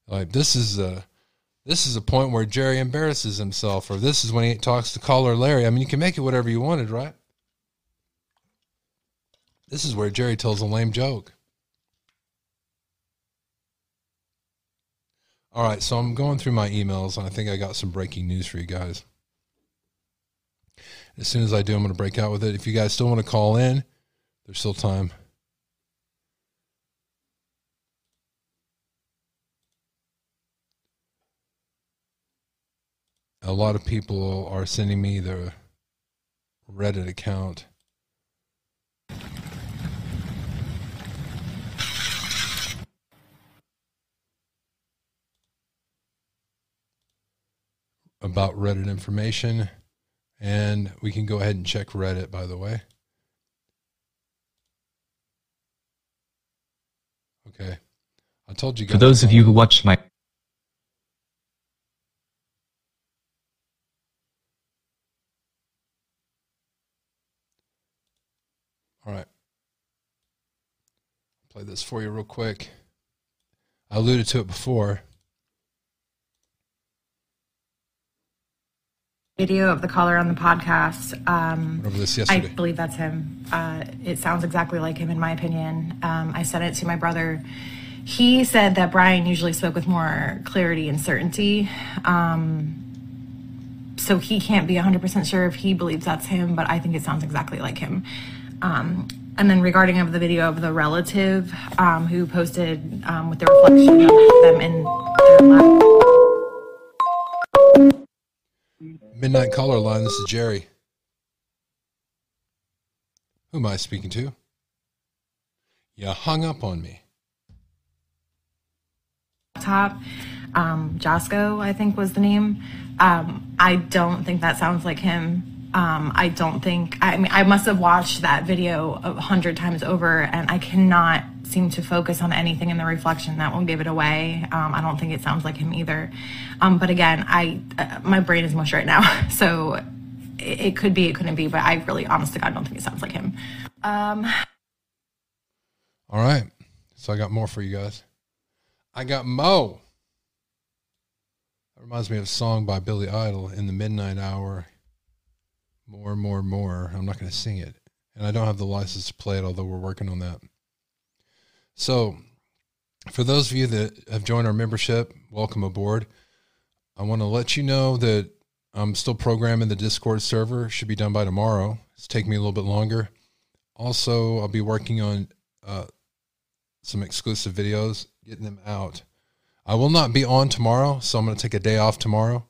Like this is a this is a point where Jerry embarrasses himself, or this is when he talks to caller Larry. I mean, you can make it whatever you wanted, right? This is where Jerry tells a lame joke. All right, so I'm going through my emails, and I think I got some breaking news for you guys. As soon as I do, I'm going to break out with it. If you guys still want to call in, there's still time. a lot of people are sending me the Reddit account. About Reddit information. And we can go ahead and check Reddit, by the way. Okay. I told you guys. For those of you who watched my All right. Play this for you real quick. I alluded to it before. Video of the caller on the podcast. Um, over this yesterday. I believe that's him. Uh, it sounds exactly like him, in my opinion. Um, I sent it to my brother. He said that Bryan usually spoke with more clarity and certainty. Um, so he can't be 100% sure if he believes that's him, but I think it sounds exactly like him. Um, and then regarding of the video of the relative um, who posted um, with the reflection of them in their lap. Midnight caller line. This is Jerry. Who am I speaking to? You hung up on me. Top, um, Josco, I think was the name. Um, I don't think that sounds like him. Um, I don't think, I mean, I must have watched that video a hundred times over and I cannot seem to focus on anything in the reflection that will give it away. Um, I don't think it sounds like him either. Um, but again, I, uh, my brain is mush right now. So it, it, could be, it couldn't be, but I really, honest to God, don't think it sounds like him. Um, All right. So I got more for you guys. I got Mo. That reminds me of a song by Billy Idol in the midnight hour. More, more, more. I'm not going to sing it. And I don't have the license to play it, although we're working on that. So, for those of you that have joined our membership, welcome aboard. I want to let you know that I'm still programming the Discord server. Should be done by tomorrow. It's taking me a little bit longer. Also, I'll be working on uh, some exclusive videos, getting them out. I will not be on tomorrow, so I'm going to take a day off tomorrow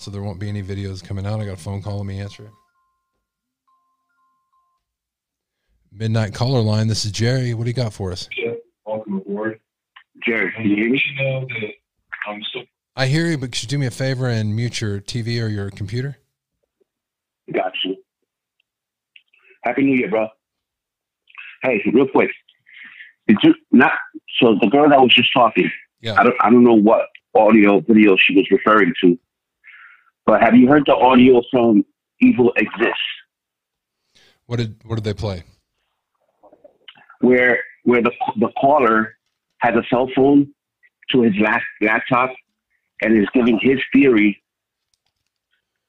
so there won't be any videos coming out. I got a phone call. Let me answer it. Midnight caller line. This is Jerry. What do you got for us? Yeah, welcome aboard. Jerry, can you hear me? know that I'm still. I hear you, but could you do me a favor and mute your TV or your computer? Got you. Happy New Year, bro. Hey, real quick. Did you not? So the girl that was just talking. Yeah. I don't. I don't know what audio video she was referring to. But have you heard the audio from Evil Exists? What did what did they play? Where where the the caller has a cell phone to his laptop and is giving his theory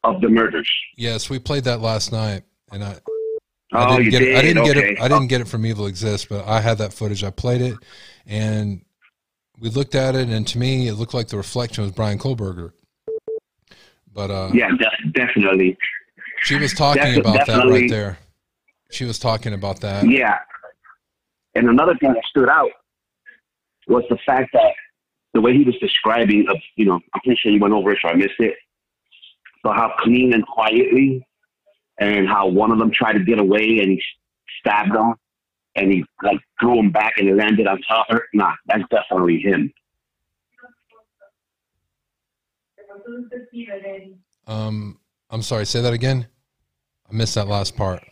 of the murders. Yes, we played that last night, and I. I oh, didn't get did? it. I didn't okay. get it. I didn't get it from Evil Exists, but I had that footage. I played it, and we looked at it, and to me, it looked like the reflection was Bryan Kohberger. But uh, yeah, de- definitely. She was talking about that right there. She was talking about that. Yeah. And another thing that stood out was the fact that the way he was describing of you know, I'm pretty sure you went over it so I missed it. But how clean and quietly and how one of them tried to get away and he stabbed him and he like threw him back and he landed on top of her. Nah, that's definitely him. Um, I'm sorry. Say that again. I missed that last part.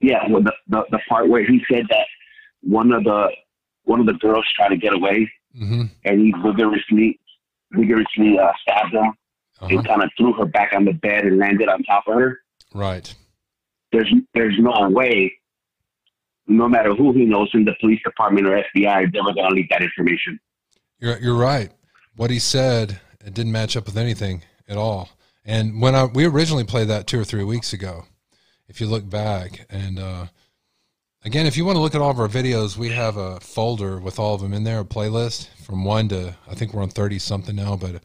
Yeah, well, the, the the part where he said that one of the one of the girls tried to get away, mm-hmm. and he vigorously vigorously uh, stabbed her uh-huh. and kind of threw her back on the bed and landed on top of her. Right. There's there's no way, no matter who he knows in the police department or FBI, they're going to leak that information. You're you're right what he said it didn't match up with anything at all. And when I we originally played that two or three weeks ago, if you look back, and uh, again, if you want to look at all of our videos, we have a folder with all of them in there, a playlist from one to I think we're on thirty something now, but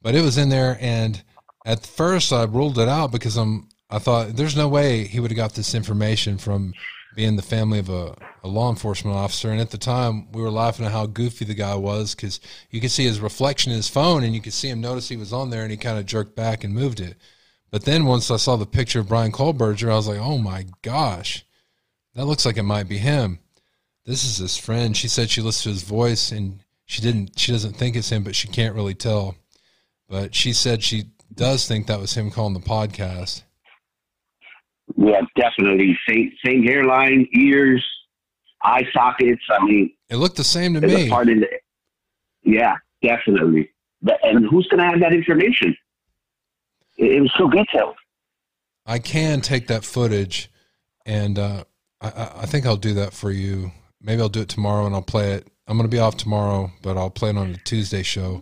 but it was in there. And at first, I ruled it out because I'm I thought there's no way he would have got this information from being the family of a, a law enforcement officer. And at the time, we were laughing at how goofy the guy was because you could see his reflection in his phone and you could see him notice he was on there and he kind of jerked back and moved it. But then once I saw the picture of Bryan Kohberger, I was like, oh my gosh, that looks like it might be him. This is his friend. She said she listened to his voice and she didn't, she doesn't think it's him, but she can't really tell. But she said she does think that was him calling the podcast. Yeah, definitely. Same same hairline, ears, eye sockets. I mean, it looked the same to me. Part in the, yeah, definitely. But, and who's going to have that information? It, it, was so detailed. I can take that footage, and uh, I, I think I'll do that for you. Maybe I'll do it tomorrow, and I'll play it. I'm going to be off tomorrow, but I'll play it on the Tuesday show.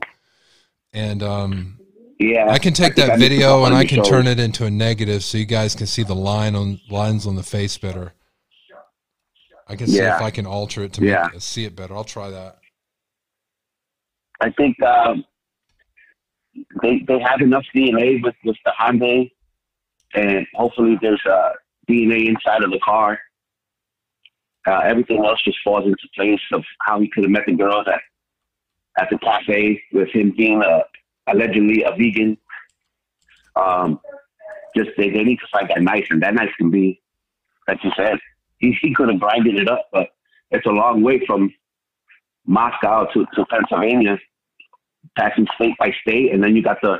And um, yeah, I can take I that video and I can turn it into a negative so you guys can see the line on lines on the face better. I can see yeah. if I can alter it to yeah. make it, see it better. I'll try that. I think um, they they have enough DNA with with the Hyundai, and hopefully there's uh, DNA inside of the car. Uh, everything else just falls into place of how he could have met the girls at at the cafe with him being a allegedly a vegan. Um, just they, they need to find that knife, and that knife can be, like you said, he, he could have grinded it up, but it's a long way from Moscow to, to Pennsylvania, passing state by state, and then you got the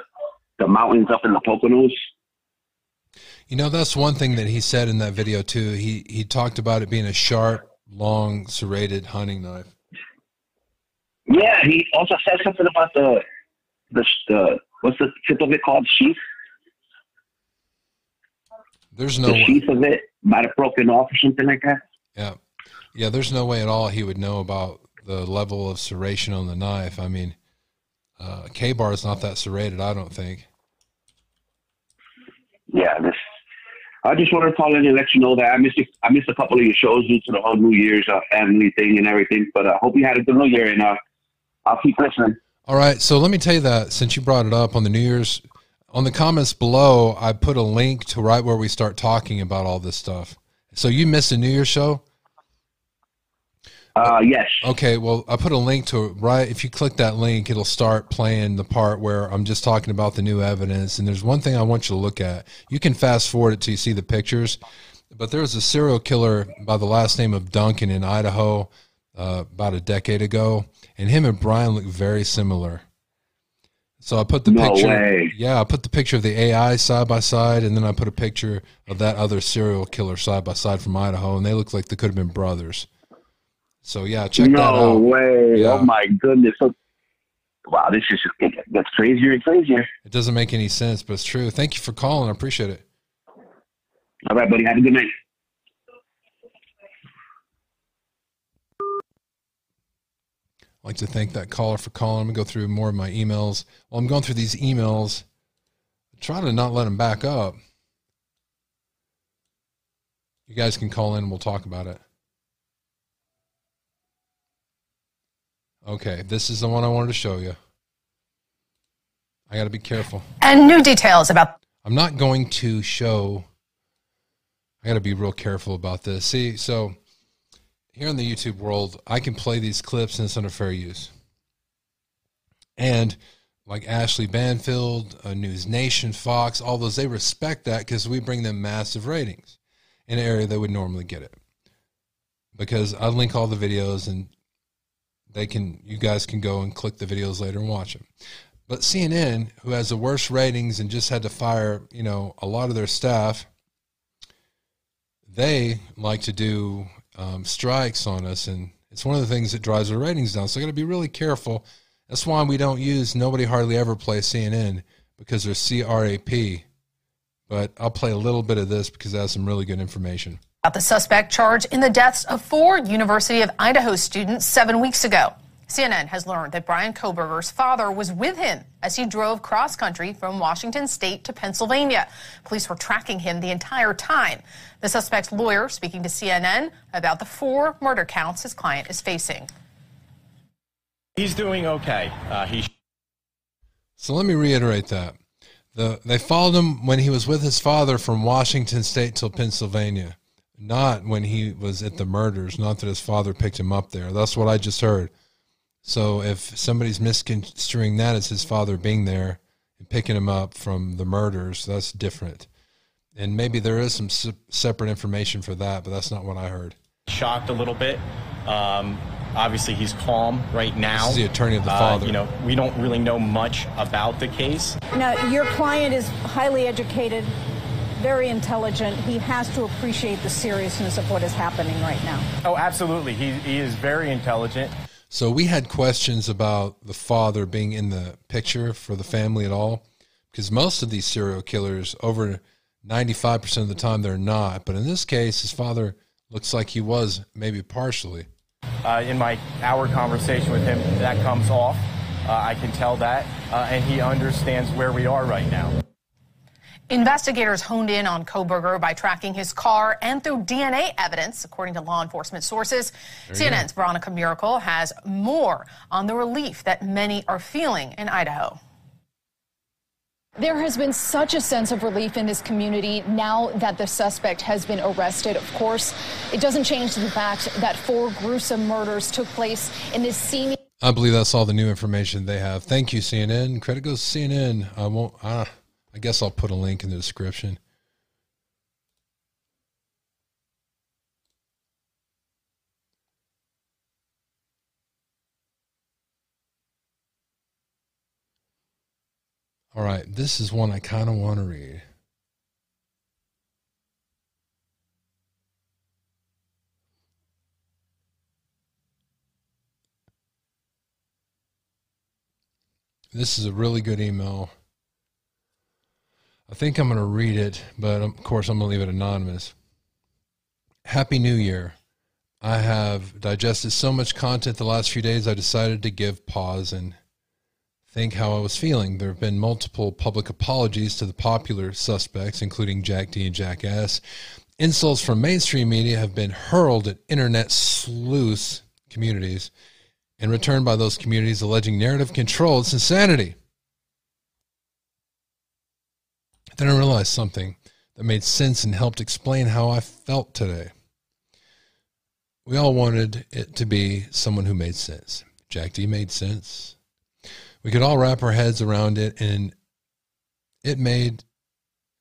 the mountains up in the Poconos. You know, that's one thing that he said in that video too. He he talked about it being a sharp, long, serrated hunting knife. Yeah, he also said something about the the, what's the tip of it called? Sheath. There's no the sheath of it might have broken off or something like that. Yeah, yeah. There's no way at all he would know about the level of serration on the knife. I mean, uh, Ka-Bar is not that serrated. I don't think. Yeah, this. I just wanted to call in and let you know that I missed I missed a couple of your shows due to the whole New Year's uh, family thing and everything. But I uh, hope you had a good New Year, and uh, I'll keep listening. All right. So let me tell you that since you brought it up on the New Year's, on the comments below, I put a link to right where we start talking about all this stuff. So you missed a New Year's show? Uh, yes. Okay. Well, I put a link to it. Right. If you click that link, it'll start playing the part where I'm just talking about the new evidence. And there's one thing I want you to look at. You can fast forward it till you see the pictures. But there was a serial killer by the last name of Duncan in Idaho uh, about a decade ago, and him and Bryan look very similar. So I put the no picture. Way. Yeah, I put the picture of the AI side by side, and then I put a picture of that other serial killer side by side from Idaho, and they look like they could have been brothers. So yeah, check no that out. No way! Oh yeah. Oh my goodness! Wow, this is just gets crazier and crazier. It doesn't make any sense, but it's true. Thank you for calling. I appreciate it. All right, buddy. Have a good night. I'd like to thank that caller for calling. I'm going to go through more of my emails. While I'm going through these emails, try to not let them back up. You guys can call in and we'll talk about it. Okay, this is the one I wanted to show you. I got to be careful. And new details about. I'm not going to show. I got to be real careful about this. See, so here in the YouTube world, I can play these clips and it's under fair use. And like Ashley Banfield, uh, NewsNation, Fox, all those, they respect that because we bring them massive ratings in an area they would normally get it. Because I link all the videos and they can, you guys can go and click the videos later and watch them. But CNN, who has the worst ratings and just had to fire, you know, a lot of their staff, they like to do um, strikes on us, and it's one of the things that drives our ratings down. So I got to be really careful. That's why we don't use. Nobody hardly ever plays CNN because they're CRAP. But I'll play a little bit of this because it has some really good information. About the suspect charged in the deaths of four University of Idaho students seven weeks ago. CNN has learned that Bryan Kohberger's father was with him as he drove cross country from Washington state to Pennsylvania. Police were tracking him the entire time. The suspect's lawyer speaking to CNN about the four murder counts his client is facing. He's doing okay. Uh, he. So let me reiterate that. The, they followed him when he was with his father from Washington state till Pennsylvania. not when he was at the murders, not that his father picked him up there. That's what I just heard. So if somebody's misconstruing that as his father being there and picking him up from the murders, that's different. And maybe there is some separate information for that, but that's not what I heard. Shocked a little bit. Um, obviously, he's calm right now. This is the attorney of the uh, father. You know, we don't really know much about the case. Now, your client is highly educated, very intelligent. He has to appreciate the seriousness of what is happening right now. Oh, absolutely. He, he is very intelligent. So we had questions about the father being in the picture for the family at all, because most of these serial killers over 95% of the time they're not. But in this case, his father looks like he was maybe partially. Uh, in my hour conversation with him, that comes off. Uh, I can tell that. Uh, and he understands where we are right now. Investigators honed in on Kohberger by tracking his car and through DNA evidence, according to law enforcement sources. CNN's Veronica Miracle has more on the relief that many are feeling in Idaho. There has been such a sense of relief in this community now that the suspect has been arrested. Of course, it doesn't change the fact that four gruesome murders took place in this scene. I believe that's all the new information they have. Thank you, CNN. Credit goes to CNN. I won't. Uh, I guess I'll put a link in the description. All right, this is one I kind of want to read. This is a really good email. I think I'm going to read it, but of course, I'm going to leave it anonymous. Happy New Year. I have digested so much content the last few days, I decided to give pause and think how I was feeling. There have been multiple public apologies to the popular suspects, including Jack D and Jack S. Insults from mainstream media have been hurled at internet sleuths communities and returned by those communities alleging narrative control. It's insanity. Then I realized something that made sense and helped explain how I felt today. We all wanted it to be someone who made sense. Jack D made sense we could all wrap our heads around it and it made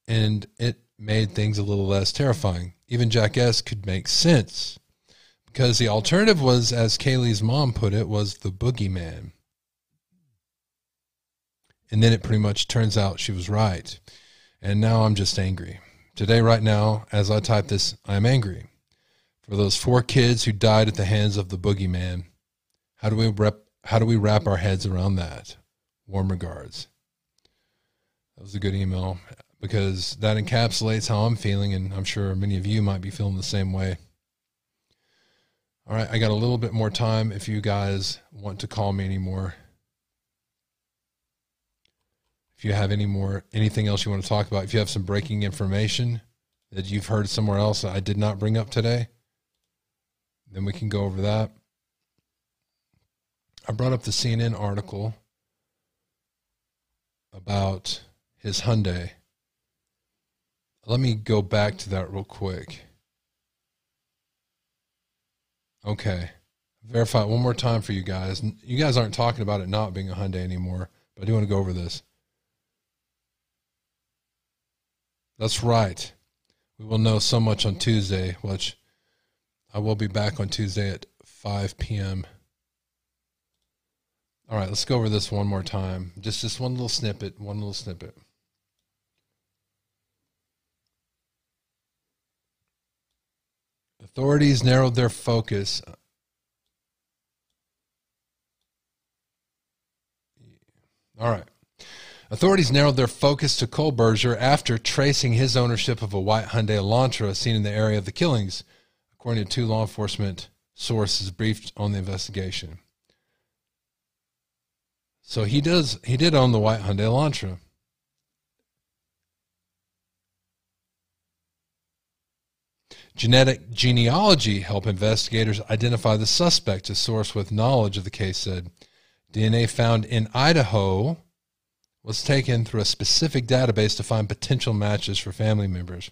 and it made things a little less terrifying. Even Jack S could make sense because the alternative was, as Kaylee's mom put it, was the boogeyman. And then it pretty much turns out she was right. And now I'm just angry. Today, right now, as I type this, I'm angry for those four kids who died at the hands of the boogeyman. How do we rep how do we wrap our heads around that? Warm regards. That was a good email because that encapsulates how I'm feeling, and I'm sure many of you might be feeling the same way. All right, I got a little bit more time if you guys want to call me anymore. If you have any more anything else you want to talk about, if you have some breaking information that you've heard somewhere else that I did not bring up today, then we can go over that. I brought up the CNN article about his Hyundai. Let me go back to that real quick. Okay. Verify it one more time for you guys. You guys aren't talking about it not being a Hyundai anymore, but I do want to go over this. That's right. We will know so much on Tuesday, which I will be back on Tuesday at 5 p.m. All right, let's go over this one more time. Just just one little snippet, one little snippet. Authorities narrowed their focus. All right. Authorities narrowed their focus to Kohberger after tracing his ownership of a white Hyundai Elantra seen in the area of the killings, according to two law enforcement sources briefed on the investigation. So he does. He did own the white Hyundai Elantra. Genetic genealogy help investigators identify the suspect. A source with knowledge of the case said DNA found in Idaho was taken through a specific database to find potential matches for family members.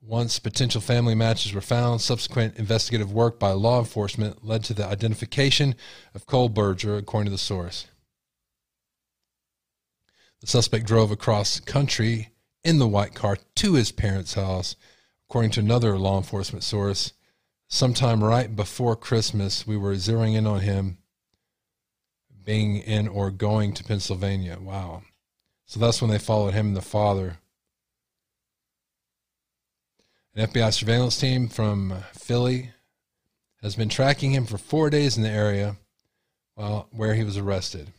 Once potential family matches were found, subsequent investigative work by law enforcement led to the identification of Kohberger, according to the source. The suspect drove across country in the white car to his parents' house, according to another law enforcement source. Sometime right before Christmas, we were zeroing in on him being in or going to Pennsylvania. Wow. So that's when they followed him and the father. An FBI surveillance team from Philly has been tracking him for four days in the area while, where he was arrested.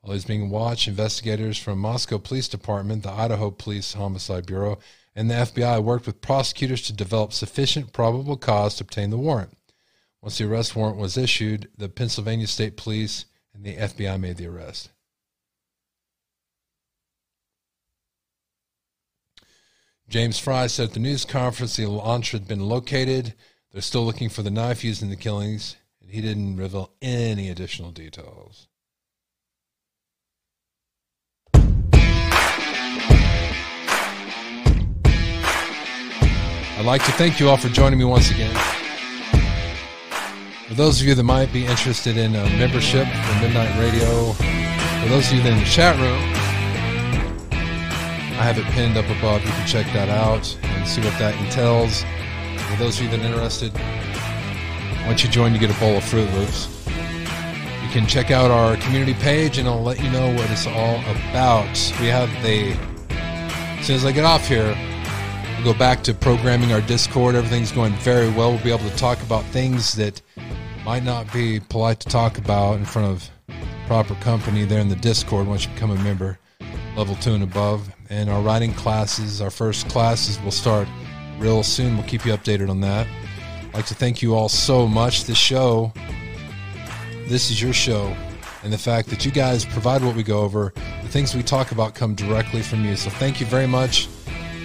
While he's being watched, investigators from Moscow Police Department, the Idaho Police Homicide Bureau, and the FBI worked with prosecutors to develop sufficient probable cause to obtain the warrant. Once the arrest warrant was issued, the Pennsylvania State Police and the FBI made the arrest. James Fry said at the news conference the Elantra had been located. They're still looking for the knife used in the killings, and he didn't reveal any additional details. I'd like to thank you all for joining me once again. For those of you that might be interested in a membership for Midnight Radio, for those of you that in the chat room, I have it pinned up above. You can check that out and see what that entails. For those of you that are interested, once you join, you get a bowl of Froot Loops. You can check out our community page, and I'll let you know what it's all about. We have the, as soon as I get off here, We'll go back to programming our Discord. Everything's going very well. We'll be able to talk about things that might not be polite to talk about in front of proper company there in the Discord once you become a member, level two and above. And our writing classes, our first classes, will start real soon. We'll keep you updated on that. I'd like to thank you all so much. This show, this is your show. And the fact that you guys provide what we go over, the things we talk about come directly from you. So thank you very much.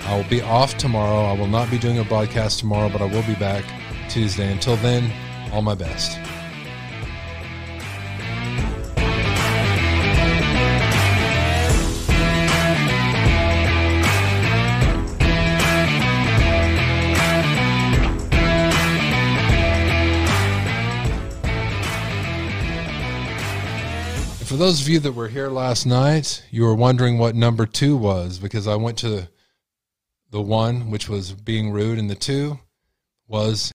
I will be off tomorrow. I will not be doing a broadcast tomorrow, but I will be back Tuesday. Until then, all my best. for those of you that were here last night, you were wondering what number two was because I went to the one, which was being rude, and the two was